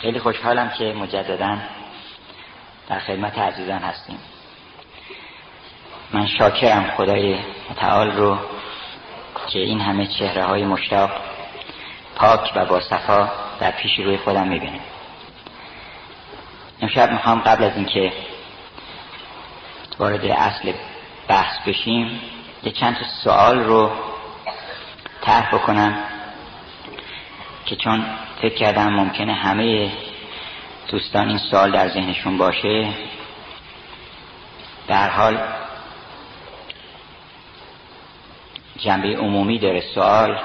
خیلی خوشحالم که مجددا در خدمت عزیزان هستیم. من شاکرم خدای متعال رو که این همه چهره های مشتاق پاک و با صفا در پیش روی خودم می‌بینم امشب می‌خوام قبل از اینکه وارد اصل بحث بشیم یه چند تا سوال رو طرح بکنم. که چون فکر کردم ممکنه همه دوستان این سوال در ذهنشون باشه در حال جنبه عمومی داره سوال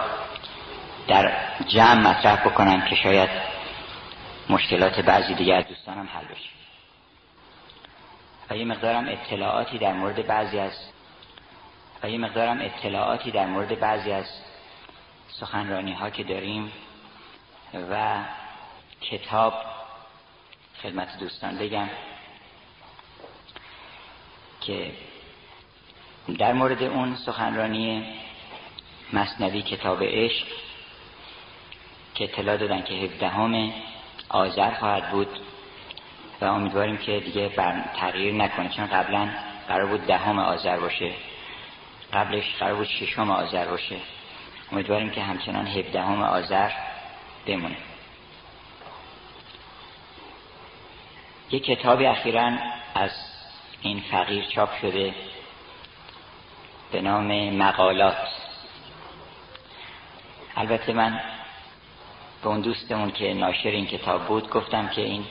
در جمع مطرح بکنم که شاید مشکلات بعضی دیگر دوستانم حل بشه. و یه مقدارم اطلاعاتی در مورد بعضی از و یه مقدارم اطلاعاتی در مورد بعضی از سخنرانی ها که داریم و کتاب خدمت دوستان بگم که در مورد اون سخنرانی مصنوی کتاب عشق که اطلاع دادن که هفدهم آذر خواهد بود و امیدواریم که دیگه بر تغییر نکنه چون قبلا قرار بود دهم آذر باشه. قبلش قرار بود ششم آذر باشه. امیدواریم که همچنان هفدهم آذر بمونه یک کتابی اخیرا از این فقیر چاپ شده به نام مقالات. البته من به اون دوستمون که ناشر این کتاب بود گفتم که این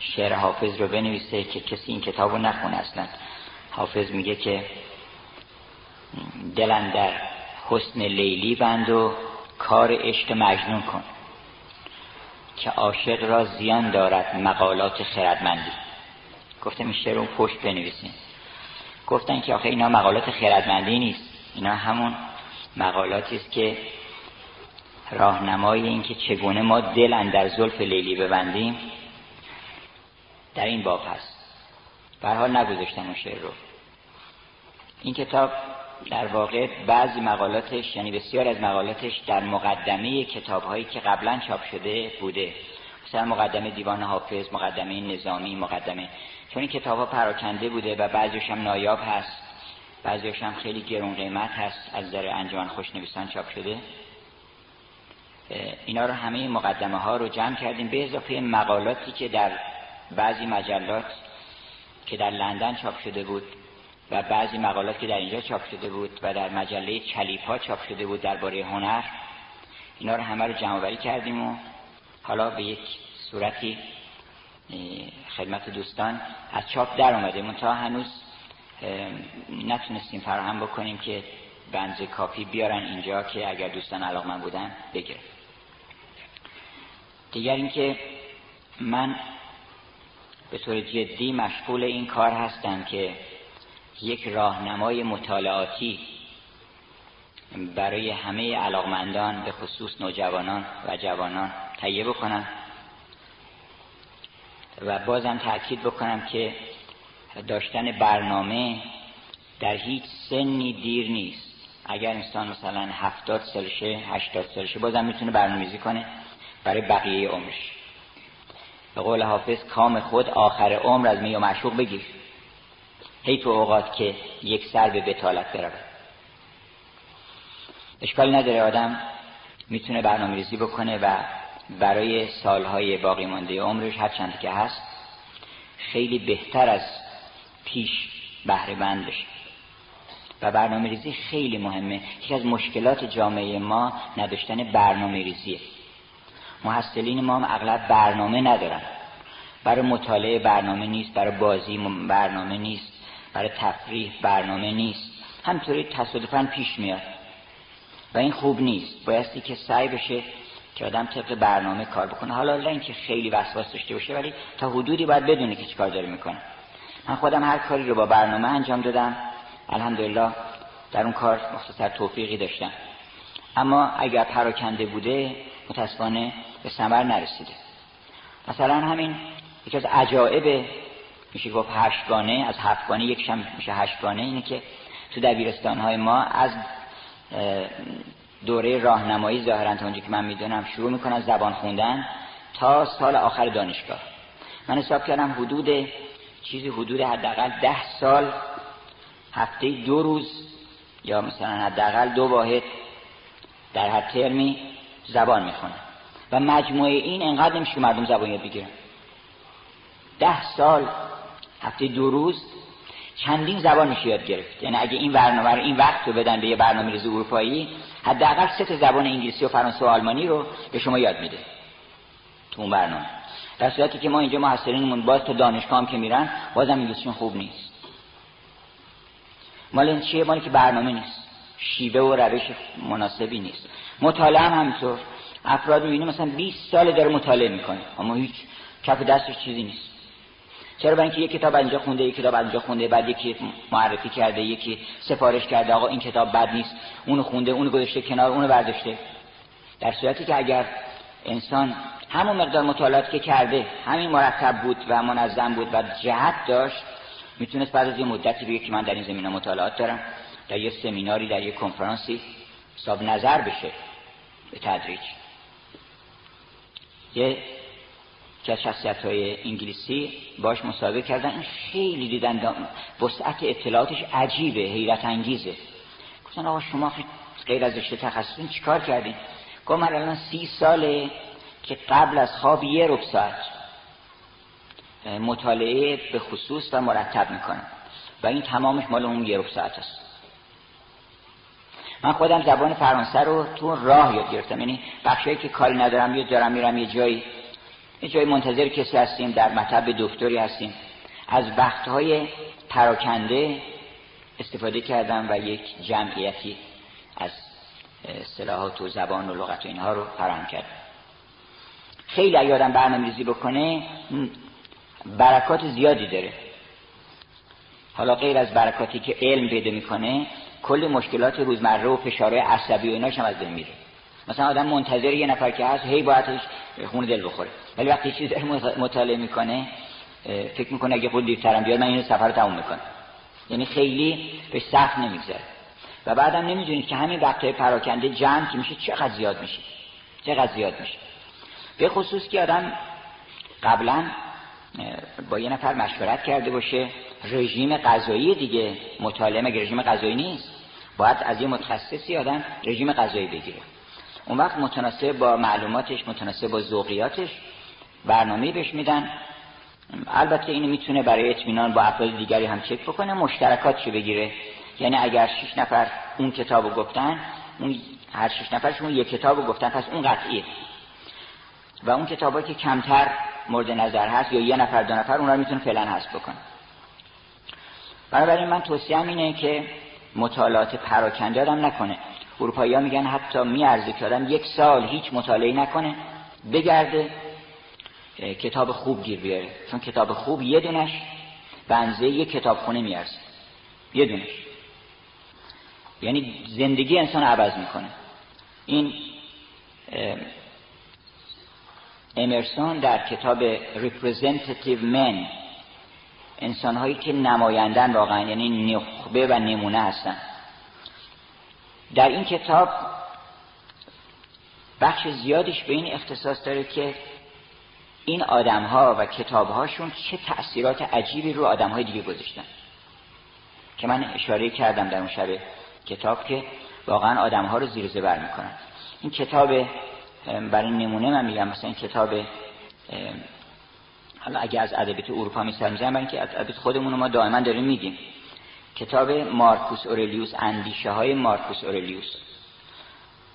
شعر حافظ رو بنویسه که کسی این کتاب رو نخونه اصلا. حافظ میگه که دلن در حسن لیلی بند و کار عشق مجنون کن. که عاشق را زیان دارد مقالات خردمندی. گفتم این شعر رو پشت بنویسین. گفتن که آخه اینا مقالات خردمندی نیست. اینا همون مقالاتی است که راهنمای این که چگونه ما دل در زلف لیلی ببندیم در این باب هست. به حال نگذاشتم اون شعر رو. این کتاب در واقع بعضی مقالاتش یعنی بسیار از مقالاتش در مقدمه کتاب هایی که قبلا چاپ شده بوده. مثلا مقدمه دیوان حافظ مقدمه نظامی مقدمه چون این کتاب ها پراکنده بوده و بعضیش هم نایاب هست. بعضیش هم خیلی گرون قیمت هست از در انجمن خوشنویسان چاپ شده. اینا رو همه مقدمه ها رو جمع کردیم. به اضافه مقالاتی که در بعضی مجلات که در لندن چاپ شده بود. و بعضی مقالات که در اینجا چاپ شده بود و در مجله چلیپا چاپ شده بود درباره هنر اینا رو همه رو جمع کردیم و حالا به یک صورتی خدمت دوستان از چاپ در اومده. تا هنوز نتونستیم فراهم بکنیم که بنز کافی بیارن اینجا که اگر دوستان علاقمند بودن بگیرن. دیگر اینکه من به طور جدی مشغول این کار هستم که یک راهنمای مطالعاتی برای همه علاقمندان به خصوص نوجوانان و جوانان تهیه بکنم و بازم تاکید بکنم که داشتن برنامه در هیچ سنی دیر نیست. اگر انسان مثلا هفتاد سالشه هشتاد سالشه بازم می‌تونه برنامه‌ریزی کنه برای بقیه عمرش. به قول حافظ کام خود آخر عمر از می و معشوق بگیر. هی تو اوقات که یک سر به بتالت برود. اشکال نداره آدم می‌تونه برنامه ریزی بکنه و برای سالهای باقی مانده عمرش هر چند که هست خیلی بهتر از پیش بهره بند بشه. و برنامه ریزی خیلی مهمه. یکی از مشکلات جامعه ما نداشتن برنامه ریزیه محصلین ما هم اغلب برنامه ندارن. برای مطالعه برنامه نیست برای بازی برنامه نیست. برای تفریح برنامه نیست. همطوری تصادفا پیش میاد. و این خوب نیست. بایستی که سعی بشه که آدم طبق برنامه کار بکنه. حالا نه اینکه خیلی وسواس داشته باشه ولی تا حدودی باید بدونه که چیکار داره می‌کنه. من خودم هر کاری رو با برنامه انجام دادم. الحمدلله در اون کار مختصر توفیقی داشتم. اما اگر پراکنده بوده متاسفانه به ثمر نرسیده. مثلا همین یکی از عجائب میشه گفت هشتگانه از هفتگانه یکشم میشه هشتگانه. اینه که تو دبیرستان های ما از دوره راهنمایی ظاهرا تا که من می‌دونم شروع می‌کنن زبان خوندن تا سال آخر دانشگاه. من حساب کردم حدود چیزی حدود حداقل ده سال هفته دو روز یا مثلا حداقل دو واحد در هر ترمی زبان می‌خونن و مجموعه این انقدر نمیشه مردم زبان یاد بگیرن. ده سال هفته دو روز چندین زبان میشه یاد گرفت. یعنی اگه این برنامه رو این وقت رو بدن به یه برنامه ریز اروپایی حداقل سه تا زبان انگلیسی و فرانسه و آلمانی رو به شما یاد میده. تو اون برنامه. در صورتی که ما اینجا محصلینمون باز تا دانشگاه هم که میرن بازم انگلیسیشون خوب نیست. مال این چیه؟ مالی که برنامه نیست. شیوه و روش مناسبی نیست. مطالعه هم همینطور. افراد می‌بینی مثلا 20 سال داره مطالعه می‌کنه. اما هیچ کف دستش چیزی نیست. چرا برای اینکه یک کتاب اینجا خونده یک کتاب اینجا خونده بعد یکی معرفی کرده یکی سفارش کرده آقا این کتاب بد نیست اونو خونده اونو گذاشته کنار اونو برداشته. در صورتی که اگر انسان همون مقدار مطالعات که کرده همین مرتب بود و منظم بود و جهت داشت می‌تونست بعد از یه مدتی بگه که من در این زمینه مطالعات دارم در یه سمیناری در یه کنفرانسی حساب نظر بشه به تدریج. یه که از شخصیت های انگلیسی باش مسابقه کردن. خیلی دیدن وسعت اطلاعاتش عجیبه حیرت انگیزه. گفتن آقا شما غیر از رشته تخصصی چیکار کردین؟ گفت من الان سی ساله که قبل از خواب یه رب ساعت مطالعه به خصوص و مرتب می‌کنم. و این تمامش مال اون یه رب ساعت است. من خودم زبان فرانسه رو تو راه یاد گرفتم. یعنی بخشایی که کاری ندارم یه دارم میرم یه جایی یه جایی منتظر کسی هستیم در مطب دکتری هستیم. از وقتهای پراکنده استفاده کردم و یک جمعیتی از اصطلاحات و زبان و لغت و اینها رو فراهم کردم. خیلی اگه آدم برنامه‌ریزی بکنه برکات زیادی داره. حالا غیر از برکاتی که علم پیدا می‌کنه کل مشکلات روزمره و فشارهای عصبی و ایناش هم از بین میره. مثلا آدم منتظر یه نفر که هست هی باید خون دل بخوره. ولی وقتی چیز مطالعه می‌کنه فکر می‌کنه اگه خود دیرترم بیاد من این سفر تموم می‌کنم. یعنی خیلی به سخت نمیگذره. و بعدم نمی‌دونید که همین وقتهای پراکنده جمع که میشه چقدر زیاد میشه. چقدر زیاد میشه. به خصوص که آدم قبلا با یه نفر مشورت کرده باشه. رژیم غذایی دیگه مطالعه مگه رژیم غذایی نیست؟ باید از یه متخصصی آدم رژیم غذایی بگیره. اون وقت متناسب با معلوماتش متناسب با ذوقیاتش برنامه بهش میدن. البته اینو می‌تونه برای اطمینان با افراد دیگری هم چک بکنه مشترکاتشو بگیره؟ یعنی اگر شش نفر اون کتابو گفتن اون هر شش نفرشون یک کتابو گفتن پس اون قطعیه. و اون کتابایی که کمتر مورد نظر هست یا یه نفر دو نفر اون رو می‌تونه فعلا حذف بکنه. بنابراین من توصیه اینه که مطالعات پراکنده آدم نکنه. اروپایی ها میگن حتی میارزه که آدم یک سال هیچ مطالعه نکنه بگرده کتاب خوب گیر بیاره. چون کتاب خوب یه دونش بنزه یک کتابخونه میارزه. یه دونش. یعنی زندگی انسان عوض می‌کنه. این امرسون در کتاب Representative Men انسان هایی که نمایندن واقعا یعنی نخبه و نمونه هستن. در این کتاب بخش زیادش به این اختصاص داره که این آدم ها و کتاب هاشون چه تأثیرات عجیبی رو آدم های دیگه گذاشتن. که من اشاره کردم در اون شب کتاب که واقعا آدم ها رو زیر زبر می‌کنن. این کتاب برای نمونه من میگم مثلا این کتاب حالا اگه از ادبیات اروپا مثال می‌زنم برای اینکه ادبیات خودمون رو ما دائما داریم میگیم. کتاب مارکوس اورلیوس اندیشه های مارکوس اورلیوس.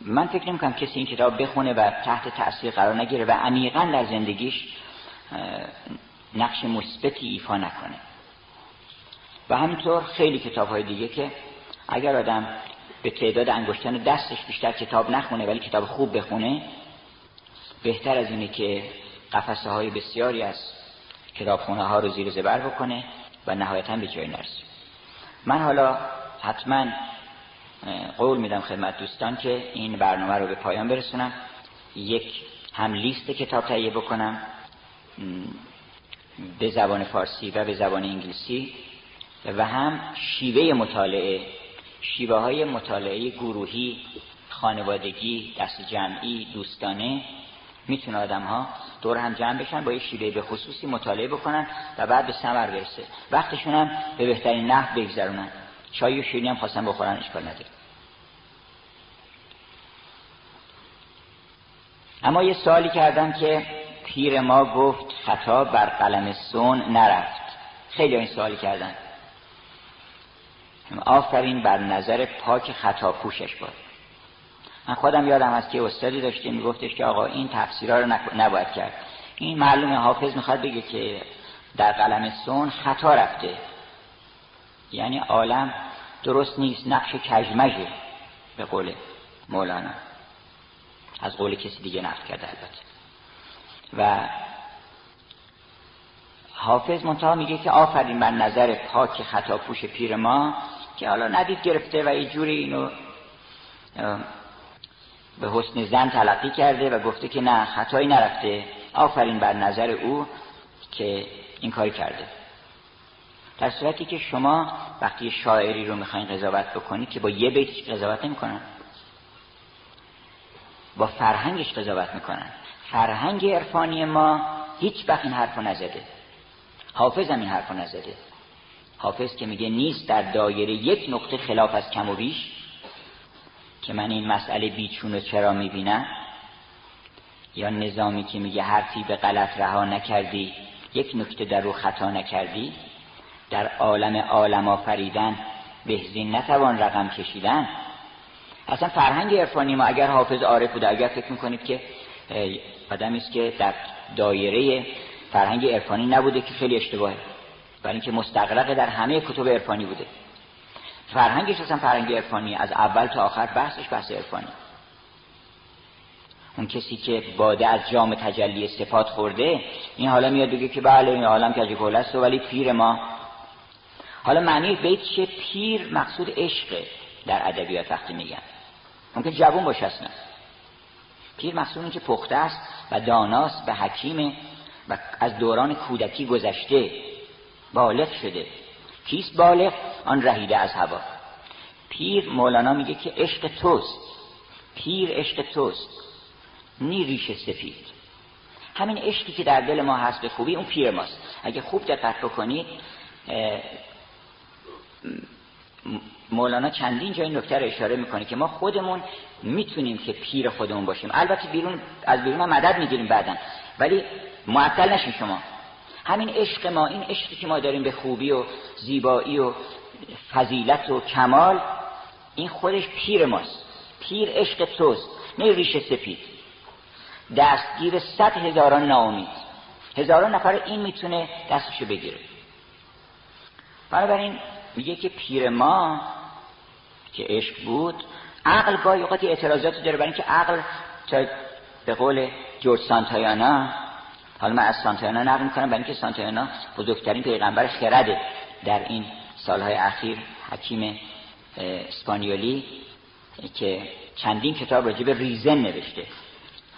من فکر نمی‌کنم کسی این کتاب بخونه و تحت تاثیر قرار نگیره و عمیقا در زندگیش نقش مثبتی ایفا نکنه. و همینطور خیلی کتاب های دیگه که اگر آدم به تعداد انگشتان دستش بیشتر کتاب نخونه ولی کتاب خوب بخونه بهتر از اینه که قفسه های بسیاری از کتابخونه ها رو زیر زبر بکنه و نهایتا به جای نرسه. من حالا حتما قول میدم خدمت دوستان که این برنامه رو به پایان برسونم. یک هم لیست کتاب تهیه بکنم به زبان فارسی و به زبان انگلیسی و هم شیوه مطالعه شیوه های مطالعه گروهی خانوادگی دست جمعی دوستانه می‌تونه آدم ها دور هم جمع بشن با یه شیوه به خصوصی مطالعه بکنن و بعد به ثمر برسه. وقتشون هم به بهترین نحو بگذرونن. چای و شیرینی هم خواستن بخورن اشکال نداره. اما یه سوالی کردم که پیر ما گفت خطا بر قلم سون نرفت. خیلی این سوالی کردن. آفرین بر نظر پاک خطا پوشش باد. من خودم یادم از که استادی داشته میگفتش که آقا این تفسیرها رو نباید کرد. این معلومه حافظ می‌خواد بگه که در قلم سون خطا رفته. یعنی عالم درست نیست نقش کجمجه به قول مولانا. از قول کسی دیگه نقل کرده البته. و حافظ منتها میگه که آفرین بر نظر پاک خطا پوش پیر ما که حالا ندید گرفته و یه جوری اینو به حسن زن تلقی کرده و گفته که نه خطایی نرفته. آفرین بر نظر او که این کاری کرده. در صورتی که شما وقتی شاعری رو می‌خواین قضاوت بکنید که با یه بیتش قضاوت نمی‌کنن. با فرهنگش قضاوت می‌کنن. فرهنگ عرفانی ما هیچ وقت این حرفو نزده. حافظ هم این حرفو نزده. حافظ که میگه نیست در دایره یک نقطه خلاف از کم و بیش که من این مسئله بیچون و چرا می‌بینم؟ یا نظامی که میگه حرفی به غلط رها نکردی یک نکته در رو خطا نکردی؟ در عالم عالم آفریدن بهزین نتوان رقم کشیدن؟ اصلا فرهنگ عرفانی ما اگر حافظ عارف بوده اگر فکر می‌کنید که آدمی است که در دایره فرهنگ عرفانی نبوده که خیلی اشتباهه برای اینکه مستقرق در همه کتب عرفانی بوده. فرهنگش اصلا فرهنگ عرفانی از اول تا آخر بحثش بحث عرفانی. اون کسی که باده از جام تجلی صفات خورده این حالا میاد بگه که بله این عالم کج است ولی پیر ما. حالا معنی بیت چه؟ پیر مقصود عشقه در ادبیات وقتی میگن. ممکن جوون باشه اصلا. پیر مقصود که پخته است و داناست و حکیمه و از دوران کودکی گذشته بالغ شده. کیست بالغ؟ آن رهیده از هوا. پیر مولانا میگه که عشق توست. پیر عشق توست. نی ریش سفید. همین عشقی که در دل ما هست به خوبی اون پیر ماست. اگه خوب دقت بکنید مولانا چندین جای نکته رو اشاره می‌کنه که ما خودمون می‌تونیم که پیر خودمون باشیم. البته بیرون از بیرون مدد می‌گیریم بعدا. ولی معطل نشین شما. همین عشق ما این عشقی که ما داریم به خوبی و زیبایی و فضیلت و کمال این خودش پیر ماست. پیر عشق توست نه ریش سپید. دستگیر صد هزاران ناامید. هزاران نفر این می‌تونه دستشو بگیره. بنابراین میگه که پیر ما که عشق بود عقل گاهی اوقات اعتراضاتی داره برای اینکه عقل تا به قول جورج سانتایانا حالا من از سانتایانا نقل می‌کنم برای اینکه سانتایانا بزرگترین پیغمبر خرده در این سالهای اخیر حکیم اسپانیولی که چندین کتاب راجب ریزن نوشته.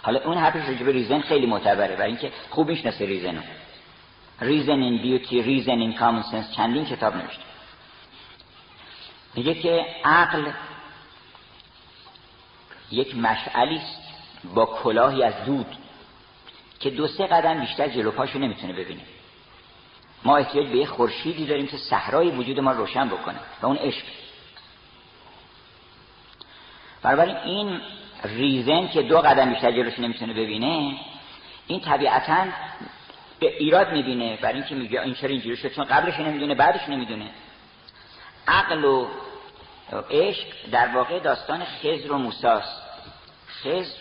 حالا اون حرفش راجب ریزن خیلی معتبره برای اینکه خوب می‌شناسه ریزنو. Reason in Beauty Reason in Common Sense چندین کتاب نوشته. میگه که عقل یک مشعلی است با کلاهی از دود. که دو سه قدم بیشتر جلو پاشو نمی‌تونه ببینه. ما احتیاج به یه خورشیدی داریم که صحرای وجود ما روشن بکنه و اون عشق. بنابراین این reason که دو قدم بیشتر جلوش نمی‌تونه ببینه این طبیعتا به ایراد می‌بینه. برای اینکه میگه این چرا اینجوری شد؟ چون قبلش نمی‌دونه بعدش نمی‌دونه. عقل و عشق در واقع داستان خزر و موساست. خزر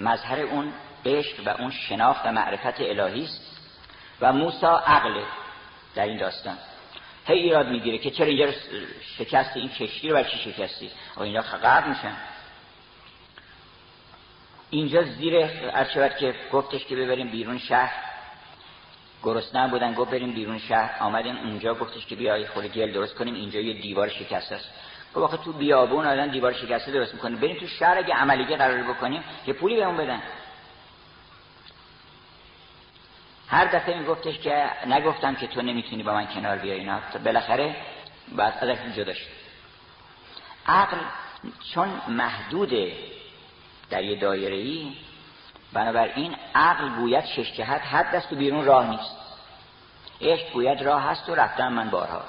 مظهر اون عشق و اون شناخت و معرفت الهی است و موسا عقل در این داستان. هی ایراد می‌گیره که چرا اینجا شکستی این کشتی رو چی شکستی؟ و اینجا غرق میشن. اینجا زیر ارشبت که گفتش که ببریم بیرون شهر. گرسنه بودن گفت بریم بیرون شهر. آمدیم اونجا گفتش که بیای خود گل درست کنیم. اینجا یه دیوار شکسته است. گفت واقعا تو بیابون آدم دیوار شکسته درست می‌کنه. بریم تو شهر اگه عملیه قرار بکنیم که پولی بهمون بدن. هر دفعه میگفتش که نگفتم که تو نمی‌تونی با من کنار بیای اینا. بالاخره بعد ازش جدا شد. عقل چون محدوده در یه دایره ای بنابراین عقل گوید شش جهت حد است و بیرون راه نیست. عشق گوید راه هست و رفتم من بارها.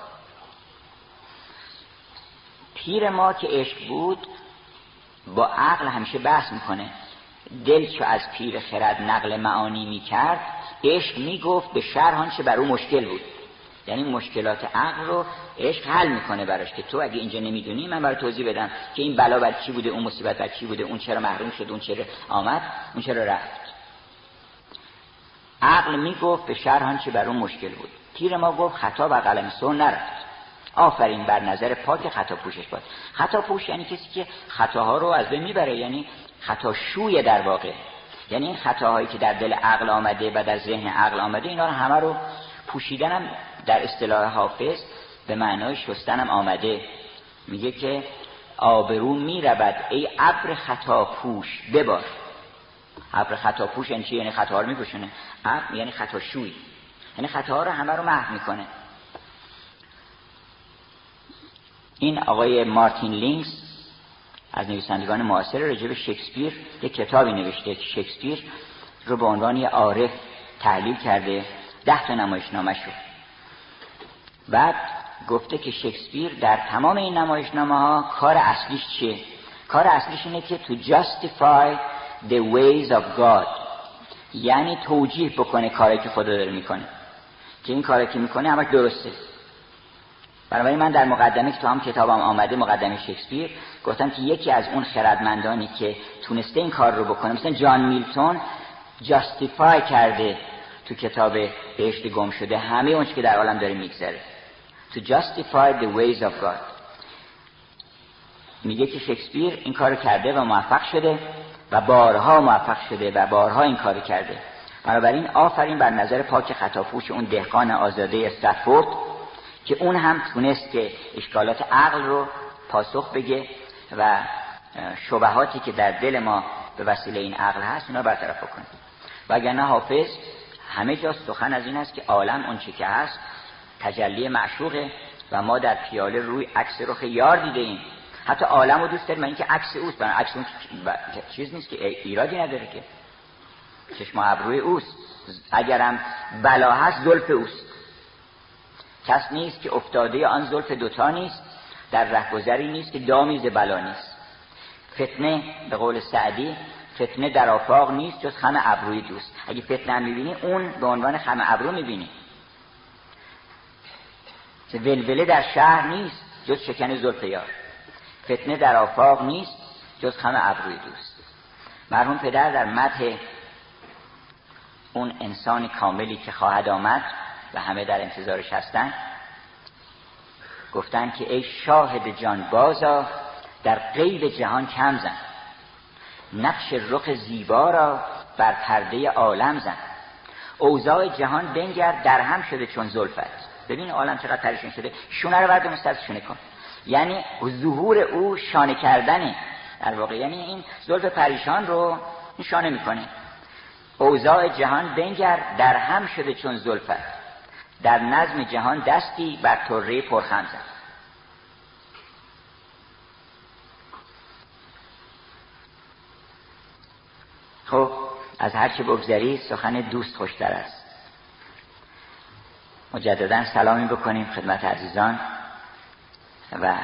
پیر ما که عشق بود با عقل همیشه بحث می‌کنه. دل چو از پیر خرد نقل معانی می‌کرد عشق می‌گفت به شرح چه بر او مشکل بود. یعنی مشکلات عقل رو عشق حل می‌کنه براش که تو اگه اینجا نمی‌دونی من برای توضیح بدم که این بلا بر چی بوده اون مصیبت بر چی بوده اون چرا محروم شد اون چرا آمد اون چرا رفت. عقل می‌گفت به شرح چه بر اون مشکل بود. پیر ما گفت خطا و قلم سو نرفت. آفرین بر نظر پاک خطا پوشش باد. خطا پوش یعنی کسی که خطاها رو از بین می‌بره یعنی خطا شوی در واقع. یعنی این خطاهایی که در دل عقل آمده و در ذهن عقل آمده اینا رو همه رو پوشیدنم در اصطلاح حافظ به معنای شستنم آمده. میگه که آبرو می‌رود ای ابر خطا پوش ببار. ابر خطا پوش یعنی چی؟ یعنی خطا رو میپوشونه. ابر یعنی خطا شوی یعنی خطاها رو همه رو محو می‌کنه. این آقای مارتین لینکس از نویسندگان معاصر راجع شکسپیر یک کتابی نوشته. که شکسپیر رو به عنوان یه عارف تحلیل کرده. ده تا نمایشنامه شد بعد گفته که شکسپیر در تمام این نمایشنامه ها کار اصلیش چیه؟ کار اصلیش اینه که to justify the ways of God. یعنی توجیه بکنه کاری که خدا داره می‌کنه. که این کاری که می‌کنه همش درسته. بنابراین من در مقدمه که تو هم کتابم آمده مقدمه شکسپیر گفتم که یکی از اون خردمندانی که تونسته این کار رو بکنه مثلا جان میلتون جاستیفای کرده تو کتاب بهشت گم شده همه اونچه که در عالم داره میگذره. To justify the ways of God. میگه که شکسپیر این کار کرده و موفق شده و بارها موفق شده و بارها این کار کرده. بنابراین آفرین بر نظر پاک خطافوش اون دهقان آزاده استفورد که اون هم تونست که اشکالات عقل رو پاسخ بگه و شبهاتی که در دل ما به وسیله این عقل هست اونا برطرف کنه وگرنه حافظ همه جا سخن از این است که عالم اون چی که هست تجلی معشوقه و ما در پیاله روی عکس رخ یار دیده ایم. حتی عالم رو دوست داریم اینکه عکس اوست. برای عکس اون چیز نیست که ایرادی نداره که. چشم ابروی اوست. اگرم بلا هست زلف اوست. کس نیست که افتاده آن زلف دوتا نیست در رهگذری نیست که دامیز بلا نیست. فتنه به قول سعدی فتنه در آفاق نیست جز خم ابروی دوست. اگه فتنه هم می‌بینی اون به عنوان خم ابرو می‌بینی. ولوله در شهر نیست جز شکن زلف یار. فتنه در آفاق نیست جز خم ابروی دوست. مرحوم پدر در متح اون انسان کاملی که خواهد آمد همه در انتظارش هستن. گفتن که ای شاهد جان بازا در قیل جهان کم زن. نقش رخ زیبا را بر پرده عالم زن. اوضاع جهان بنگر در هم شده چون زلفت. ببین عالم چقدر پریشان شده. شونه رو برد مسترد شونه کن. یعنی ظهور او شانه کردنه. در واقع یعنی این زلف پریشان رو شانه می‌کنه. اوضاع جهان بنگر در هم شده چون زلفت. در نظم جهان دستی بر طره پرخم زد. خب از هر چه بگذری سخن دوست خوشتر است. مجددا سلامی بکنیم خدمت عزیزان و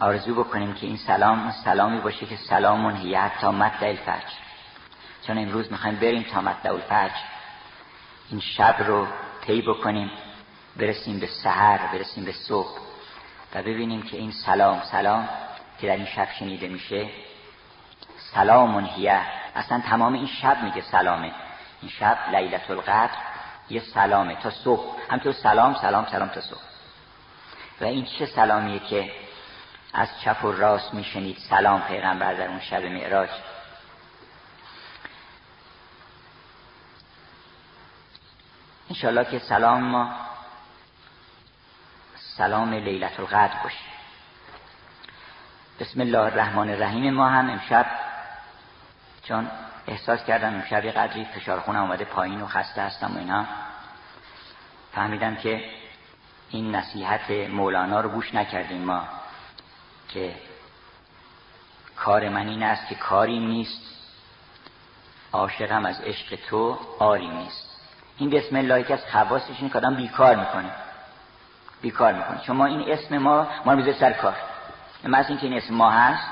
آرزو بکنیم که این سلام سلامی باشه که سلامون هیه تا مطلع الفجر. چون امروز می‌خوایم بریم تا مطلع الفجر. این شب رو طی بکنیم برسیم به سحر برسیم به صبح و ببینیم که این سلام سلام که در این شب شنیده میشه سلامون هیه. اصلا تمام این شب میگه سلامه. این شب لیلت القدر یه سلامه تا صبح. همطور سلام سلام سلام تا صبح. و این چه سلامیه که از چپ و راست میشنید سلام پیغمبر در اون شب معراج؟ انشالله که سلام ما. سلام لیلت القدر باشه. بسم الله الرحمن الرحیم ما هم امشب چون احساس کردم امشب یه قدری فشار خونه آمده پایین و خسته هستم و اینا. فهمیدم که این نصیحت مولانا رو گوش نکردیم ما که کار من این است که کاریم نیست عاشقم از عشق تو آری نیست. این بسم الله که از خواستش این که بیکار می‌کنه. بیکار می‌کنه. شما این اسم ما ما رو سر کار. مثل اینکه این اسم ما هست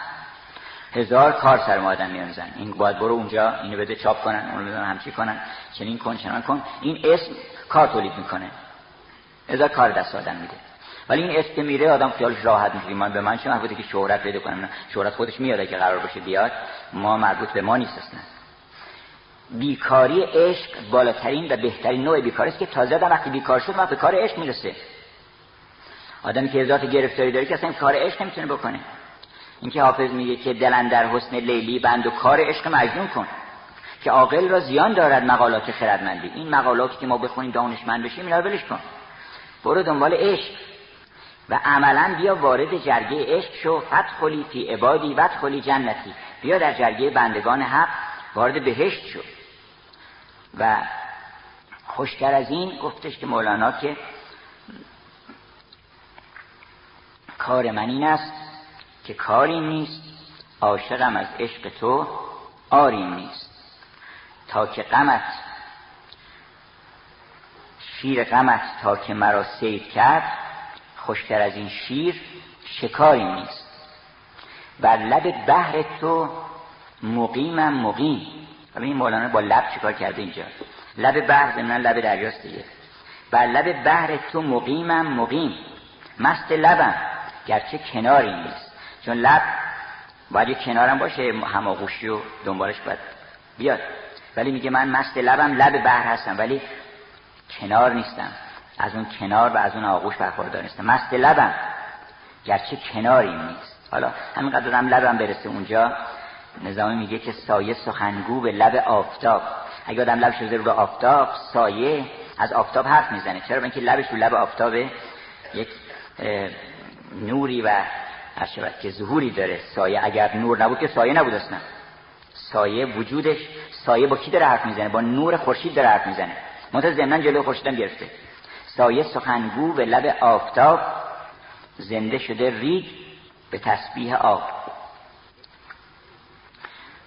هزار کار سر ما آدم میانزن این باید برو اونجا اینو بده چاپ کنن اونو بده همچی کنن. چنین کن چنان کن. این اسم کار تولید می‌کنه. هزار کار دست آدم میده. ولی این اسم که میره آدم خیالش راحت میشه. من به من چه مربوطه که شهرت بده کنم. شهرت خودش میاد که قرار باشه بیاد. ما مربوط به ما نیست اصلا. بیکاری عشق بالاترین و بهترین نوع بیکاری است که تازه آدم وقتی بیکار شد ما به کار عشق می‌رسه. آدمی که ذات گرفتاری داره که اصلا کار عشق نمی‌تونه بکنه. اینکه حافظ میگه که دلن در حسن لیلی بند و کار عشق مجنون کن. که عاقل را زیان دارد مقالات خردمندی. این مقالاتی که ما بخونیم دانشمند بشیم اینا رو ولش کن. برو دنبال عشق. و عملا بیا وارد جرگه عشق شو. فتخلی فی عبادی فتخلی جنتی. بیا در جرگه بندگان حق وارد بهشت شو. و خوشتر از این گفتش که مولانا که کار من این است که کاری نیست عاشقم از عشق تو آریم نیست. تا که غمت شیر غمت تا که مرا سید کرد خوشتر از این شیر شکاری نیست. بر لب بحر تو مقیمم مقیم. این مولانا با لب چیکار کرده اینجا؟ لب بحر زمین لب دریاست دیگه. بر لب بحر تو مقیمم مقیم. مست لبم. گرچه کناری نیست. چون لب باید کنارم باشه هماغوشی و دنبالش باید بیاد. ولی میگه من مست لبم لب بحر هستم ولی کنار نیستم. از اون کنار و از اون آغوش برخوردار نیستم. مست لبم. گرچه کناری نیست. حالا همینقدر هم لبم برسه اونجا. نظامی میگه که سایه سخنگو به لب آفتاب. اگه آدم لب شده رو آفتاب سایه از آفتاب حرف می‌زنه. چرا؟ اینکه لبش رو لب آفتابه یک نوری و هر که ظهوری داره. سایه اگر نور نبود که سایه نبود اصلا. سایه وجودش سایه با کی داره حرف می‌زنه؟ با نور خورشید داره حرف می‌زنه. منتها ضمن جلو خورشیدم گرفته. سایه سخنگو به لب آفتاب زنده شده ریگ به تسبیح آب.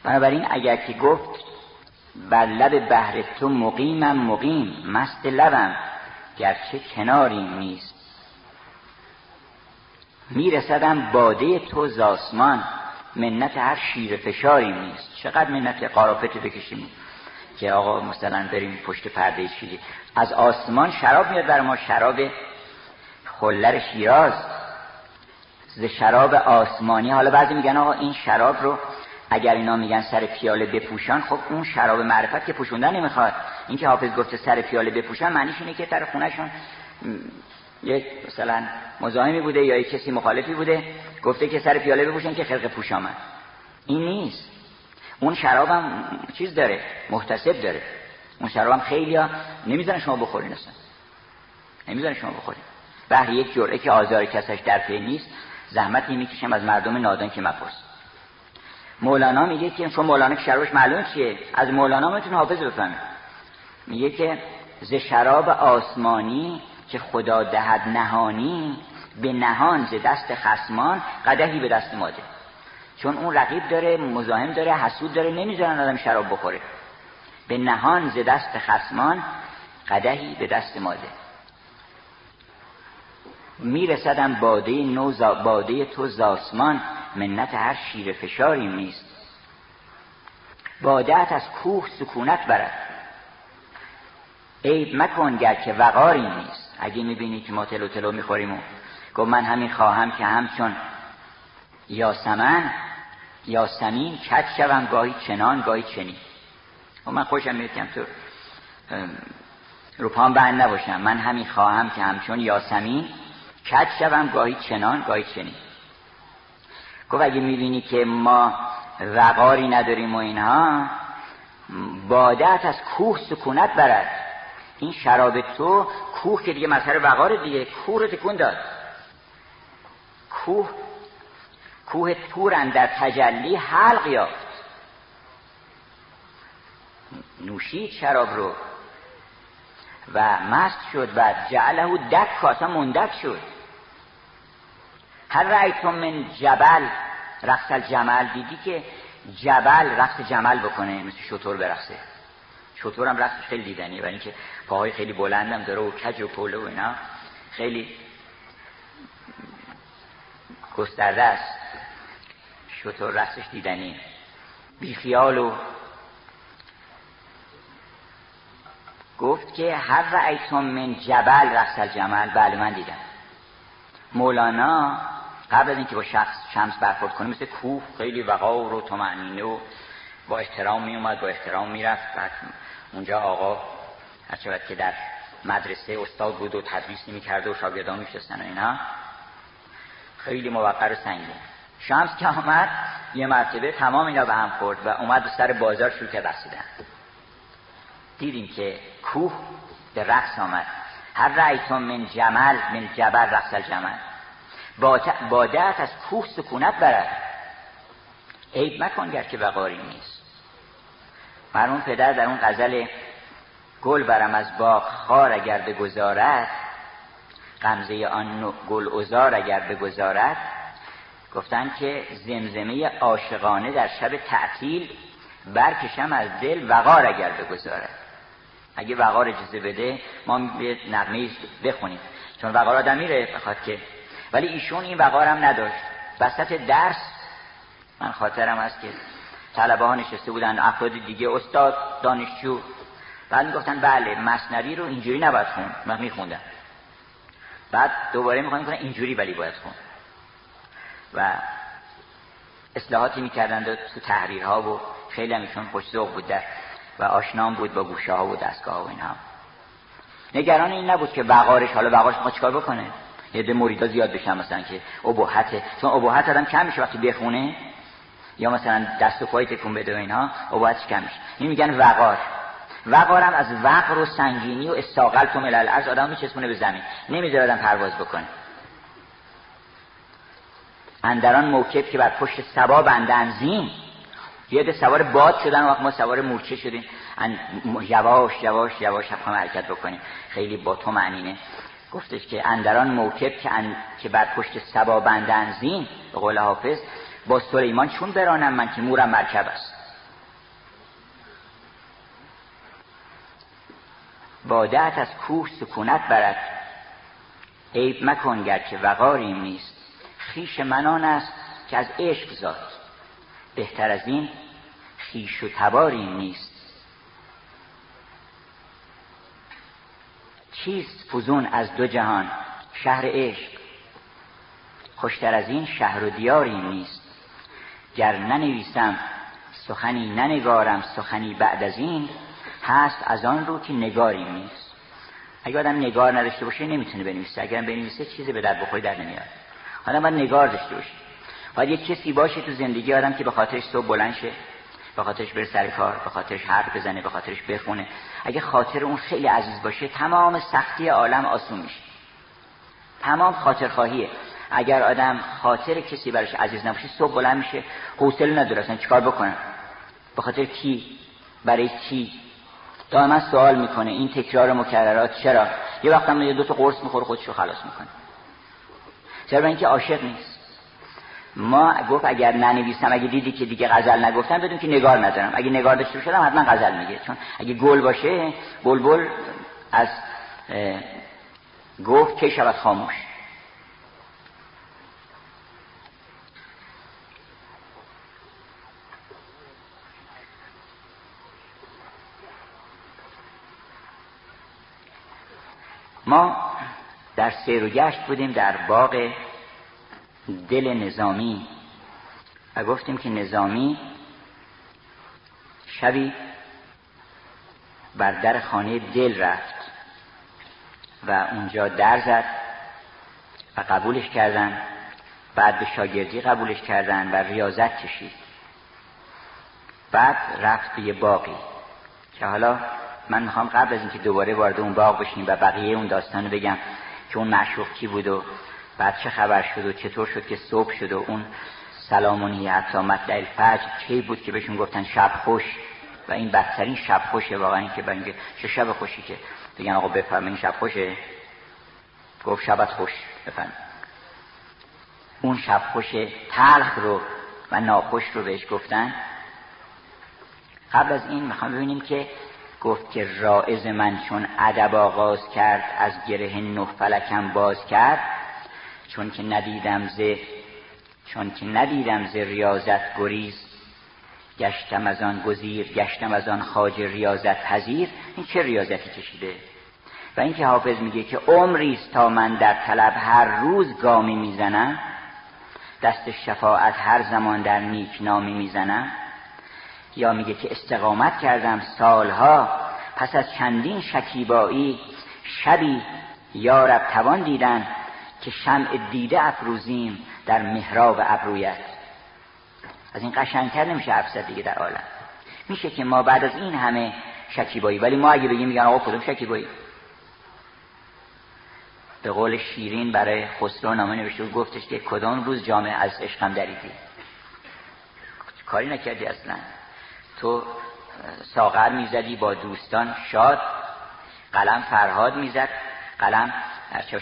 بنابراین اگر که گفت بر لب بحر تو مقیمم مقیم مست لبم گرچه کناری نیست. میرسدم باده تو زاسمان منت هر شیر فشاری نیست. چقدر منت قارافت بکشیم؟ که آقا مثلا بریم پشت پرده شیری از آسمان شراب میاد بر ما شراب خلر شیراز. ز شراب آسمانی حالا بعضی میگن آقا این شراب رو اگر اینا میگن سر پیاله بپوشان خب اون شراب معرفت که پوشوندن نمی‌خواد. این که حافظ گفته سر پیاله بپوشن معنیش اینه که در خونهشون یک مثلا مزاحمی بوده یا یک کسی مخالفی بوده گفته که سر پیاله بپوشن که خرق پوش آمد. این نیست. اون شراب هم چیز داره محتسب داره. اون شراب هم خیلی ها نمی‌زنه شما بخورین اصلا. نمی‌زنه شما بخورین. بحر یک جرعه که آزار کسش در پی نیست زحمت می‌کشم از مردم نادان که مپرس مولانا میگه که چون مولانا که شرابش معلوم چیه؟ از مولانا می‌تونه حافظ بفهمه. میگه که ز شراب آسمانی که خدا دهد نهانی به نهان ز دست خسمان قدهی به دست ماده چون اون رقیب داره مزاحم داره حسود داره نمی‌ذارن آدم شراب بخوره. به نهان ز دست خسمان قدهی به دست ماده میرسدم باده نو باده تو زاسمان. منت هر شیر فشاری نیست. بادت از کوه سکونت برد. عیب مکن گر که وقاری نیست. اگه می‌بینی که ما تلو تلو می‌خوریم و گفت من همین خواهم که همچون یاسمن یاسمین کت شوم گاهی چنان گاهی چنین. و من خوشم میاد تو رو پام بند نباشم. من همین خواهم که همچون یاسمین کت شوم گاهی چنان گاهی چنین. گفت اگه می‌بینی که ما وقاری نداریم و اینها بادت از کوه سکونت برد. این شراب تو کوه که دیگه مظهر وقار دیگه کوه رو تکون داد. کوه کوه تورن در تجلی حلق یافت. نوشید شراب رو. و مست شد و جعله دک کاسا مندک شد. هر رأیتون من جبل رقص الجمل. دیدی که جبل رقص جمل بکنه مثل شطور برقصه شطور هم رقصش خیلی دیدنیه برای اینکه پاهای خیلی بلندم داره و کج و پوله و اینا. خیلی گسترده است. شطور رقصش دیدنی بیخیال و گفت که هر رأیتم من جبل رقص الجمل. بله من دیدم. مولانا قبل از اینکه با شخص شمس برخورد کنه مثل کوه خیلی وقار و تمعنینه و با احترام می اومد با احترام می‌رفت. بعد اونجا آقا هرچه که در مدرسه استاد بود و تدریس کرد و شاگردان میشستن و اینا خیلی موقر و سنگین. شمس که آمد یه مرتبه تمام اینا به هم خورد و اومد به سر بازار شروع که بسیدن دیدیم که کوه به رقص آمد. هر رأیتون من جمل من جبل رقص الجمل بادت از کوه سکونت برد. عیب مکن گر که وقاری نیست. مرمون پدر در اون غزل گل برم از باغ خار اگر بگذارد غمزه آن گل ازار اگر بگذارد گفتن که زمزمه عاشقانه در شب تعطیل برکشم از دل وقار اگر بگذارد. اگه وقار اجازه بده ما به نغمه بخونیم. چون وقار آدم میره بخواد که ولی ایشون این وقار هم نداشت. وسط درس من خاطرم هست که طلبه ها نشسته بودن افراد دیگه استاد دانشجو. بعد می‌گفتن بله مصنوی رو اینجوری نباید خون من میخوندم. بعد دوباره می‌خوان کنن اینجوری ولی باید خون و اصلاحاتی می‌کردند تو تحریرها و خیلی همیشون خوش ذوق بود در و آشنام بود با گوشه ها و دستگاه ها و اینها. نگران این نبود که وقارش حالا وقارش ما چیکار بکنه؟ یه ده مریدا زیاد بشن مثلا که ابهت چون ابهت آدم کم میشه وقتی بخونه. یا مثلا دست و پای تکون بده و اینها ابهتش کم میشه. این میگن وقار. وقارم از وقر و سنگینی و استاقل تو ملل از آدم میچسبونه به زمین. نمی‌ذاره آدم پرواز بکنه. اندران موکب که بر پشت سبا بندن زین یه ده سوار باد شدن وقت ما سوار مورچه شدیم. یواش یواش یواش هم حرکت بکنیم. خیلی با تو معنینه گفتش که اندران موکب که, که بر پشت سبا بندن زین به قول حافظ با سلیمان چون برانم من که مورم مرکب است. بادت از کوه سکونت برد. عیب مکن گرچه وقاریم نیست. خیش منان است که از عشق زاد بهتر از این خیش و تباریم نیست. چیست فزون از دو جهان؟ شهر عشق. خوشتر از این شهر و دیاریم نیست. گر ننویسم سخنی ننگارم. سخنی بعد از این هست از آن رو که نگاریم نیست. اگه آدم نگار نداشته باشه نمی‌تونه بنویسه. اگر بنویسه چیزی به در بخوری در نمیاد حالا باید نگار داشته باشه. باید یک کسی باشه تو زندگی آدم که به خاطرش صبح بلند شه. به خاطرش بره سر کار به خاطرش حرف بزنه به خاطرش بخونه. اگه خاطر اون خیلی عزیز باشه تمام سختی عالم آسون میشه. تمام خاطر خواهیه اگر آدم خاطر کسی براش عزیز نباشه صبح بلند میشه حوصله نداره اصلا چیکار بکنه؟ به خاطر کی؟ برای کی دائما سوال می‌کنه این تکرار مکررات چرا؟ یه وقت هم یه دو تا قرص می‌خوره خودشو خلاص می‌کنه. چرا؟ اینکه عاشق نیست. ما گفت اگر ننویسم اگه دیدی که دیگه غزل نگفتم بدون که نگار ندارم اگه نگار داشته شدم حتما غزل میگه. چون اگه گل باشه بلبل از گفت که شود خاموش. ما در سیر و گشت بودیم در باغ دل نظامی. و گفتیم که نظامی شبی بر در خانه دل رفت و اونجا در زد و قبولش کردن. بعد به شاگردی قبولش کردن و ریاضت کشید. بعد رفت به یه باقی که حالا من می‌خوام قبل از اینکه دوباره وارد اون باغ بشیم و بقیه اون داستان رو بگم که اون معشوق کی بود و بعد چه خبر شد و چطور شد که صبح شد و اون سلامونی حتی مطلع الفجر کی بود که بهشون گفتن شب خوش؟ و این بدترین شب خوشه واقعا که اینکه چه شب خوشی که بگن آقا بفرمایید شب خوشه؟ گفت شبت خوش بفرمایید. اون شب خوش تلخ رو و ناخوش رو بهش گفتن. قبل از این می‌خوام ببینیم که گفت که رائز من چون ادب آغاز کرد از گره نه فلکم باز کرد. چون که ندیدم ز چون که ندیدم ز ریاضت گریز. گشتم از آن گزیر گشتم از آن خاج ریاضت پذیر. این چه ریاضتی کشیده؟ و اینکه حافظ میگه که عمری است تا من در طلب هر روز گامی می‌زنم. دست شفاعت هر زمان در نیک نامی می‌زنم. یا میگه که استقامت کردم سالها. پس از چندین شکیبایی شبی یارب توان دیدن. که شمع دیده افروزیم در محراب ابرویت. از این قشنگتر نمیشه افسد دیگه در عالم. میشه که ما بعد از این همه شکیبایی ولی ما اگه بگیم میگن آقا کدوم شکیبایی؟ به قول شیرین برای خسرو نامه نوشته و گفتش که کدام روز جامعه از عشقم دریدی؟ کاری نکردی اصلا. تو ساغر می‌زدی با دوستان شاد قلم فرهاد می‌زد قلم